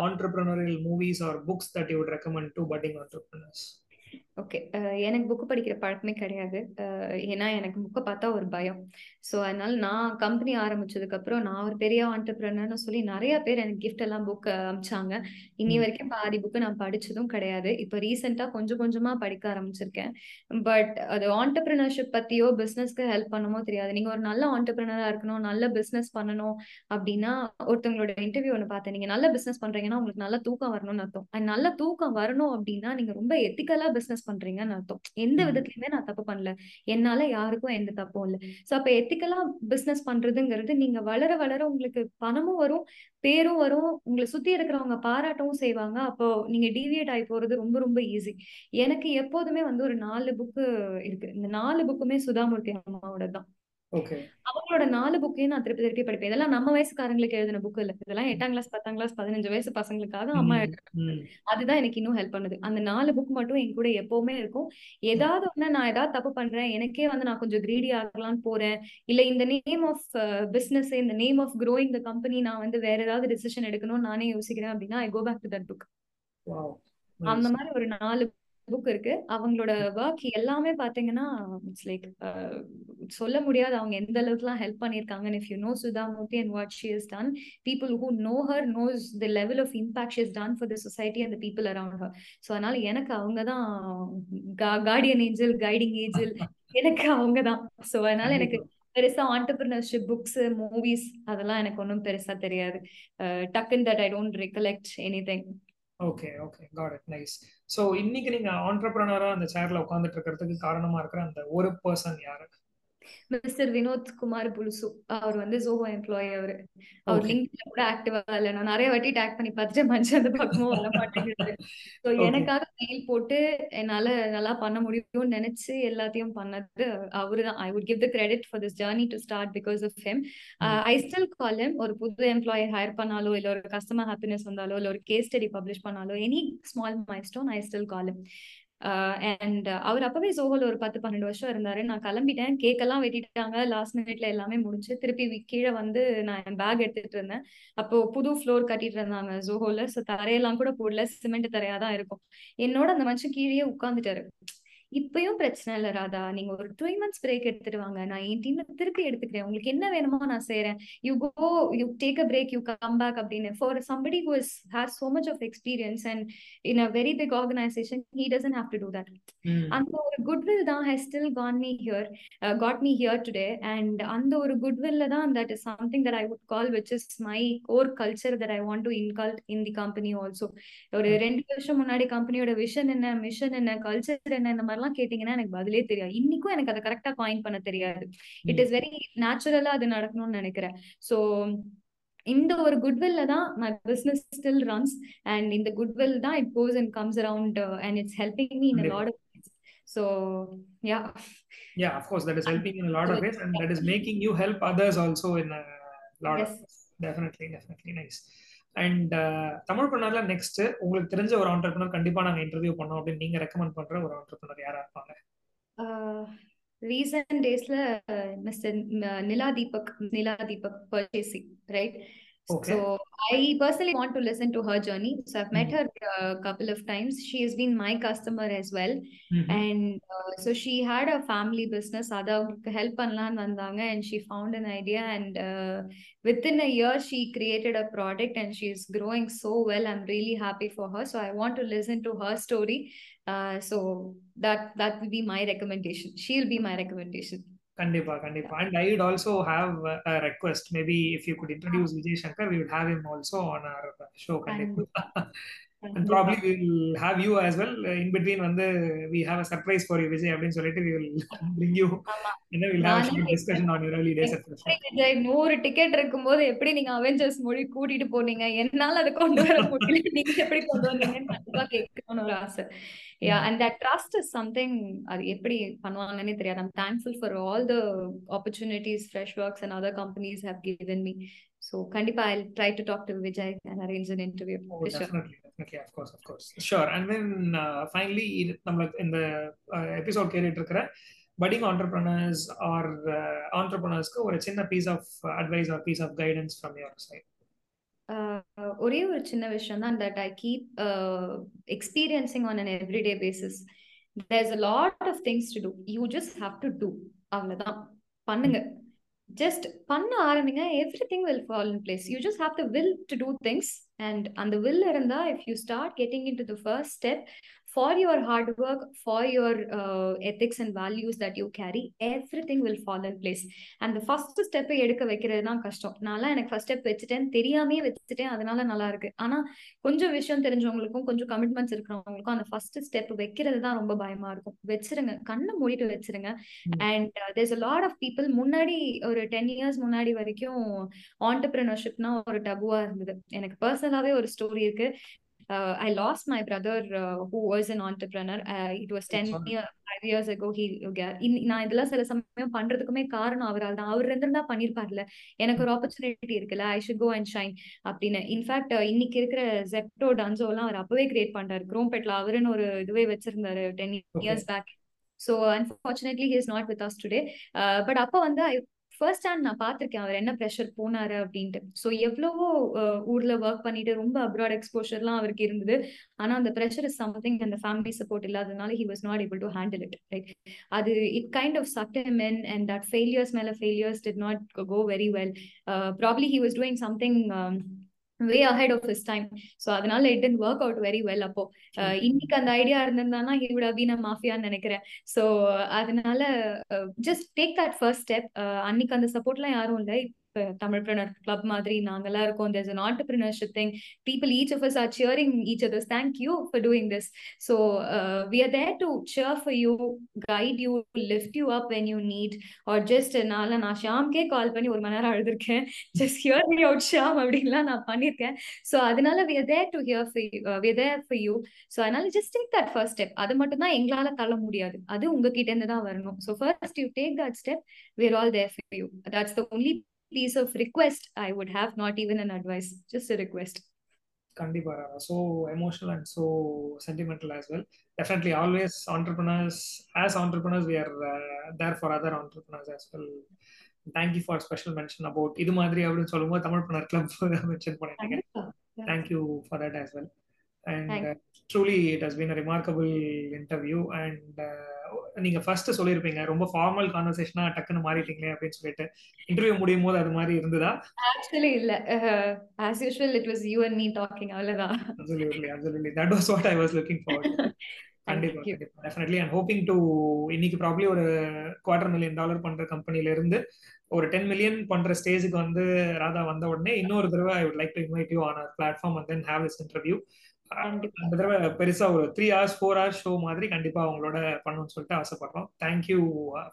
entrepreneurial movies or books that you recommend to budding entrepreneurs okay எனக்கு புக்கு படிக்கிற பழக்கமே கிடையாது. ஏன்னா எனக்கு புக்கை பார்த்தா ஒரு பயம். ஸோ அதனால நான் கம்பெனி ஆரம்பிச்சதுக்கு அப்புறம் நான் ஒரு பெரிய ஆண்டர்பிரினர்னு சொல்லி நிறைய பேர் எனக்கு கிஃப்ட் எல்லாம் புக் அமிச்சாங்க. இன்னி வரைக்கும் பாதி புக்கு நான் படிச்சதும் கிடையாது. இப்போ ரீசெண்டா கொஞ்சம் கொஞ்சமா படிக்க ஆரம்பிச்சிருக்கேன். பட் அது ஆண்டர்பிரினர்ஷிப் பத்தியோ பிசினஸ்க்கு ஹெல்ப் பண்ணுமோ தெரியாது. நீங்க ஒரு நல்ல ஆண்டர்பிரினரா இருக்கணும் நல்ல பிசினஸ் பண்ணணும் அப்படின்னா ஒருத்தவங்களோட இன்டர்வியூ ஒன்று பார்த்தேன். நீங்க நல்ல பிசினஸ் பண்றீங்கன்னா உங்களுக்கு நல்ல தூக்கம் வரணும்னு அர்த்தம். அண்ட் நல்ல தூக்கம் வரணும் அப்படின்னா நீங்க ரொம்ப எத்திக்கலா பிசினஸ் பண்றீங்கன்னு அர்த்தம் எந்த விதத்துலயுமே நான் தப்பு பண்ணல. என்னால யாருக்கும் எந்த தப்பும் இல்லை. சோ அப்ப எத்திக்கலா பிசினஸ் பண்றதுங்கிறது நீங்க வளர வளர உங்களுக்கு பணமும் வரும் பேரும் வரும் உங்களை சுத்தி இருக்கிறவங்க பாராட்டவும் செய்வாங்க. அப்போ நீங்க டிவியேட் ஆகி போறது ரொம்ப ரொம்ப ஈஸி எனக்கு எப்போதுமே வந்து ஒரு நாலு புக்கு இருக்கு. இந்த நாலு புக்குமே சுதாமூர்த்தி அம்மாவோட தான் அவங்களோட நாலு புக்கையும் நான் திருப்பி திருப்பி படிப்பேன். இதெல்லாம் நம்ம வயசுக்காரங்களுக்கு எழுதின புக் இல்ல. இதெல்லாம் எட்டாம் கிளாஸ் பத்தாம் கிளாஸ் பதினஞ்சு வயசு பசங்களுக்காக அம்மா அதுதான் எனக்கு இன்னும் ஹெல்ப் பண்ணுது. அந்த நாலு புக் மட்டும் என் கூட எப்பவுமே இருக்கும். ஏதாவது ஒண்ணு நான் ஏதாவது தப்பு பண்றேன் எனக்கே வந்து நான் கொஞ்சம் கிரீடி ஆகலாம்னு போறேன். இல்ல இந்த நேம் ஆஃப் பிசினஸ் இந்த name of growing the company நான் வந்து வேற ஏதாவது டிசிஷன் எடுக்கணும்னு நானே யோசிக்கிறேன் அப்படின்னா I go back to that book அந்த மாதிரி ஒரு நாலு புக் இருக்கு. அவங்களோட ஒர்க் எல்லாமே பாத்தீங்கன்னா இட்ஸ் லைக் சொல்ல முடியாது. அவங்க எந்த அளவுக்குலாம் ஹெல்ப் பண்ணிருக்காங்க if you know Sudha Murthy and what she is done people who know her knows the level of impact she is done for the society and people around her so அதனால எனக்கு அவங்க தான் கார்டியன் ஏஞ்சல் கைடிங் ஏஞ்சல் எனக்கு அவங்க தான். ஸோ அதனால எனக்கு பெருசா ஆண்டர்பிரினர்ஷிப் புக்ஸ் மூவிஸ் அதெல்லாம் எனக்கு ஒன்றும் பெருசா தெரியாது. டக்குன் that I don't recollect anything okay okay got it nice so இன்னைக்கு நீங்க ஆண்டர்பிரனரா அந்த சேர்ல உட்காந்துட்டு இருக்கிறதுக்கு காரணமா இருக்கிற அந்த ஒரு பர்சன் யாரு? மிஸ்டர் வினோத் குமார் புலுசு அவர் வந்து ஜோஹோ எம்ப்ளாயி அவரு. அவர் லிங்க்ல கூட ஆக்டிவா இல்ல. நான் நிறைய வாட்டி டேக் பண்ணி பார்த்துட்டு மனுஷன் அந்த பக்கமும் வர மாட்டேங்குது. ஸோ எனக்காக மெயில் போட்டு என்னால நல்லா பண்ண முடியும்னு நினைச்சு எல்லாத்தையும் பண்ணது அவரு தான். I would give the credit for this journey to start because of him I still call him ஒரு புது எம்ப்ளாயி ஹையர் பண்ணாலோ இல்ல ஒரு கஸ்டமர் ஹாப்பினஸ் வந்தாலோ இல்ல ஒரு கேஸ் ஸ்டடி பப்ளிஷ் பண்ணாலோ any small milestone I still call him and அவர் அப்பவே சோஹோல ஒரு பத்து பன்னெண்டு வருஷம் இருந்தாரு. நான் கிளம்பிட்டேன். கேக்கெல்லாம் வெட்டிட்டாங்க. லாஸ்ட் மினிட்ல எல்லாமே முடிஞ்சு திருப்பி கீழே வந்து நான் என் பேக் எடுத்துட்டு இருந்தேன். அப்போ புது ஃப்ளோர் கட்டிட்டு இருந்தாங்க ஜோஹோல ஸோ தரையெல்லாம் கூட போடல. சிமெண்ட் தரையா தான் இருக்கும். என்னோட அந்த மனுஷன் கீழே உட்காந்துட்டாரு இப்பயும் பிரச்சனை இல்ல ராதா. நீங்க ஒரு த்ரீ மந்த்ஸ் பிரேக் எடுத்துட்டு வாங்க. நான் என் டீம்ல திருப்பி எடுத்துக்கிறேன். உங்களுக்கு என்ன வேணுமோ நான் செய்யறேன் you go you take a break you come back அப்படின்னு. For somebody who is has so much of experience and in a very big organization he doesn't have to do that அந்த ஒரு குட்வில் தான் has still got me here got me here today and அந்த ஒரு குட்வில்ல தான் that is something that I would call which is my core culture that I want to inculcate in the company also ஒரு ரெண்டு வருஷம் முன்னாடி கம்பெனியோட விஷன் என்ன மிஷன் என்ன கல்ச்சர் என்ன இந்த மாதிரிலாம் கேட்டீங்கன்னா எனக்கு பதிலே தெரியாது. இன்னைக்கும் எனக்கு அதை கரெக்டா காயின் பண்ண தெரியாது. இட் இஸ் வெரி நேச்சுரலா அது நடக்கணும்னு நினைக்கிறேன். ஸோ இந்த ஒரு குட்வில்ல தான் my business still runs and இந்த குட்வில் தான் it goes and comes around and it's helping me in lot of so yeah. Yeah of course that is helping in a lot of ways and that is making you help others also in a lot yes. of ways. definitely definitely nice. And uh, Tamil பண்ணார்ல next உங்களுக்கு தெரிஞ்ச ஒரு ஆண்டர்பனர் கண்டிப்பா நாங்க இன்டர்வியூ பண்ணோம் அப்படின்னு நீங்க ரெக்கமெண்ட் பண்ற ஒரு ஆண்டர்பனர் யாரா இருப்பாங்க? ரீசன்ட் டேஸ்ல mister Nila Deepak Nila Deepak purchasing right Okay. So I personally want to listen to her journey. So I've met hmm. her a couple of times. She has been my customer as well. Mm-hmm. And uh, so she had a family business. help And she found an idea. And uh, within a year, she created a product and she's growing so well. I'm really happy for her. So I want to listen to her story. Uh, so that that will be my recommendation. She'll be my recommendation. Kandipa, Kandipa. And I would also have a request. Maybe if you could introduce Vijay Shankar, we would have him also on our show. Kandipa. Probably we will have you as well in between வந்து we have a surprise for you Vijay அப்படின்னு சொல்லிட்டு short discussion on your early days at the show Vijay நூறு டிக்கெட் இருக்கும்போது எப்படி நீங்க அவெஞ்சர்ஸ் மொழி கூட்டிட்டு போனீங்க என்னால அதை கொண்டு வர முடியல நீங்க எப்படி கொண்டு வந்தீங்கன்னு கண்டிப்பா கேட்கணும்னு ஒரு ஆசை yeah and that trust is something அது எப்படி பண்ணுவாங்கன்னே தெரியாது i'm thankful for all the opportunities freshworks and other companies have given me so kandipa i'll try to talk to vijay and arrange an interview Oh, okay of course of course sure and then finally நம்மளுக்கு இந்த எபிசோட் கேட்டுட்டு இருக்கிற பட்டிங் ஆண்டர்பிரனர்ஸ் ஆர் ஆண்டர்பிரனர்ஸ்க்கு ஒரு சின்ன piece of advice or piece of guidance from your side ஒரே ஒரு சின்ன விஷயம் தான் that I keep experiencing on an everyday basis there's a lot of things to do you just have to do அவ்வளோதான் பண்ணுங்க ஜஸ்ட் பண்ண ஆரம்பிங்க. Everything will fall in place you just have the will to do things and அந்த வில் இருந்தா if you start getting into the first step for your hard work, for your uh, ethics and values that you carry, everything will fall in place. And the first step எடுக்க வைக்கிறது தான் கஷ்டம். நான்லாம் எனக்கு ஃபர்ஸ்ட் ஸ்டெப் வச்சுட்டேன் தெரியாமே வச்சுட்டேன் அதனால நல்லா இருக்கு. ஆனா கொஞ்சம் விஷயம் தெரிஞ்சவங்களுக்கும் கொஞ்சம் கமிட்மெண்ட்ஸ் இருக்கிறவங்களுக்கும் அந்த ஃபர்ஸ்ட் ஸ்டெப் வைக்கிறது தான் ரொம்ப பயமா இருக்கும். வச்சிருங்க கண்ணை மூடிட்டு வச்சிருங்க. And there's a lot of people முன்னாடி ஒரு டென் இயர்ஸ் முன்னாடி வரைக்கும் ஆண்டர்பிரினர்ஷிப்னா ஒரு டபுவா இருந்தது. எனக்கு பர்சனலாவே ஒரு ஸ்டோரி இருக்கு. Uh, I lost my brother uh, who was an entrepreneur. Uh, it was 10 year, five years ago. He நான் இதெல்லாம் சில சமயம் பண்றதுக்குமே காரணம் அவரால் தான். அவர் இருந்திருந்தா பண்ணிருப்பார்ல. எனக்கு ஒரு ஆப்பர்ச்சுனிட்டி இருக்குல்ல. I should go and shine அப்படின்னு. இன்ஃபேக்ட் இன்னைக்கு இருக்கிற ஜெப்டோ டன்சோ எல்லாம் அவர் அப்பவே கிரியேட் பண்றாரு குரோம்பேட்ல அவருன்னு ஒரு இதுவே வச்சிருந்தாரு ten years back so unfortunately he is not with us today but அப்போ வந்து ஃபர்ஸ்ட் ஹேண்ட் நான் பார்த்திருக்கேன் அவர் என்ன ப்ரெஷர் போனாரு அப்படின்ட்டு. ஸோ எவ்வளவோ ஊர்ல ஒர்க் பண்ணிட்டு ரொம்ப அப்ராட் எக்ஸ்போஷர்லாம் அவருக்கு இருந்தது. ஆனா அந்த ப்ரெஷர் இஸ் சம்திங் அந்த ஃபேமிலி சப்போர்ட் இல்லாதனால he was not able to handle it right அது it kind of suck men and that failures மேல failures did not go very well probably he was doing something way ahead of his time so அதனால it didn't work out very well அப்போ. இன்னைக்கு அந்த ஐடியா இருந்திருந்தானா இவிட பீன மாஃபியான்னு நினைக்கிறேன். ஸோ அதனால just take that first step அன்னைக்கு அந்த சப்போர்ட்லாம் யாரும் இல்லை. தமிழ் பிரினர் கிளப் மாதிரி நாங்கெல்லாம் இருக்கோம் there's an entrepreneurship thing people each of us are cheering each others thank you for doing this so we are there to cheer for you guide you lift you up when you need or just நான்லாம் நான் ஷாம்கே கால் பண்ணி ஒரு மணி நேரம் அழுதுருக்கேன் just hear me out Sham அப்படின்லாம் நான் பண்ணியிருக்கேன் ஸோ அதனால we are there to hear for we there for you so அதனால just take that first step அது மட்டும் தான் எங்களால் தள்ள முடியாது அது உங்ககிட்ட இருந்து தான் வரணும் so first you take that step we're all there for you that's the only piece of request I would have, not even an advice, just a request. Kandipa, so emotional and so sentimental as well. Definitely, always entrepreneurs, as entrepreneurs, we are uh, there for other entrepreneurs as well. Thank you for special mention about இது மாதிரி அப்படின்னு சொல்லும்போது தமிழ் பண்ணர் கிளப் மென்ஷன் பண்ணிட்டீங்க thank you for that as well and truly it has been a remarkable interview and நீங்க ஃபர்ஸ்ட் சொல்லிருப்பீங்க ரொம்ப ஃபார்மல் கான்வர்சேஷனா டக்குன்னு மாறிட்டீங்களே அப்படின்னு சொல்லிட்டு. இன்டர்வியூ முடியும் போது அது மாதிரி இருந்ததா? ஆக்சுவலி இல்ல. As usual it was you and me talking அவ்வளவுதான். Absolutely absolutely that was what I was looking forward கண்டிப்பா கண்டிப்பா. டெஃபினெட்லி அண்ட் ஹோப்பிங் டு இன்னைக்கு ப்ராப்ளி ஒரு குவார்டர் மில்லியன் டாலர் பண்ற கம்பெனில இருந்து ஒரு டென் மில்லியன் பண்ற ஸ்டேஜுக்கு வந்து ராதா வந்த உடனே இன்னொரு தடவை I would like to invite you on platform and then have this interview அந்த தடவை பெருசா ஒரு three hours four hours show மாதிரி கண்டிப்பா அவங்களோட பண்ணணும்னு சொல்லிட்டு ஆசைப்படுறோம். Thank you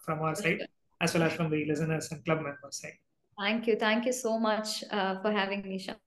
from our side as well as from the listeners and club members side Thank you. Thank you so much uh, for having me, Shan.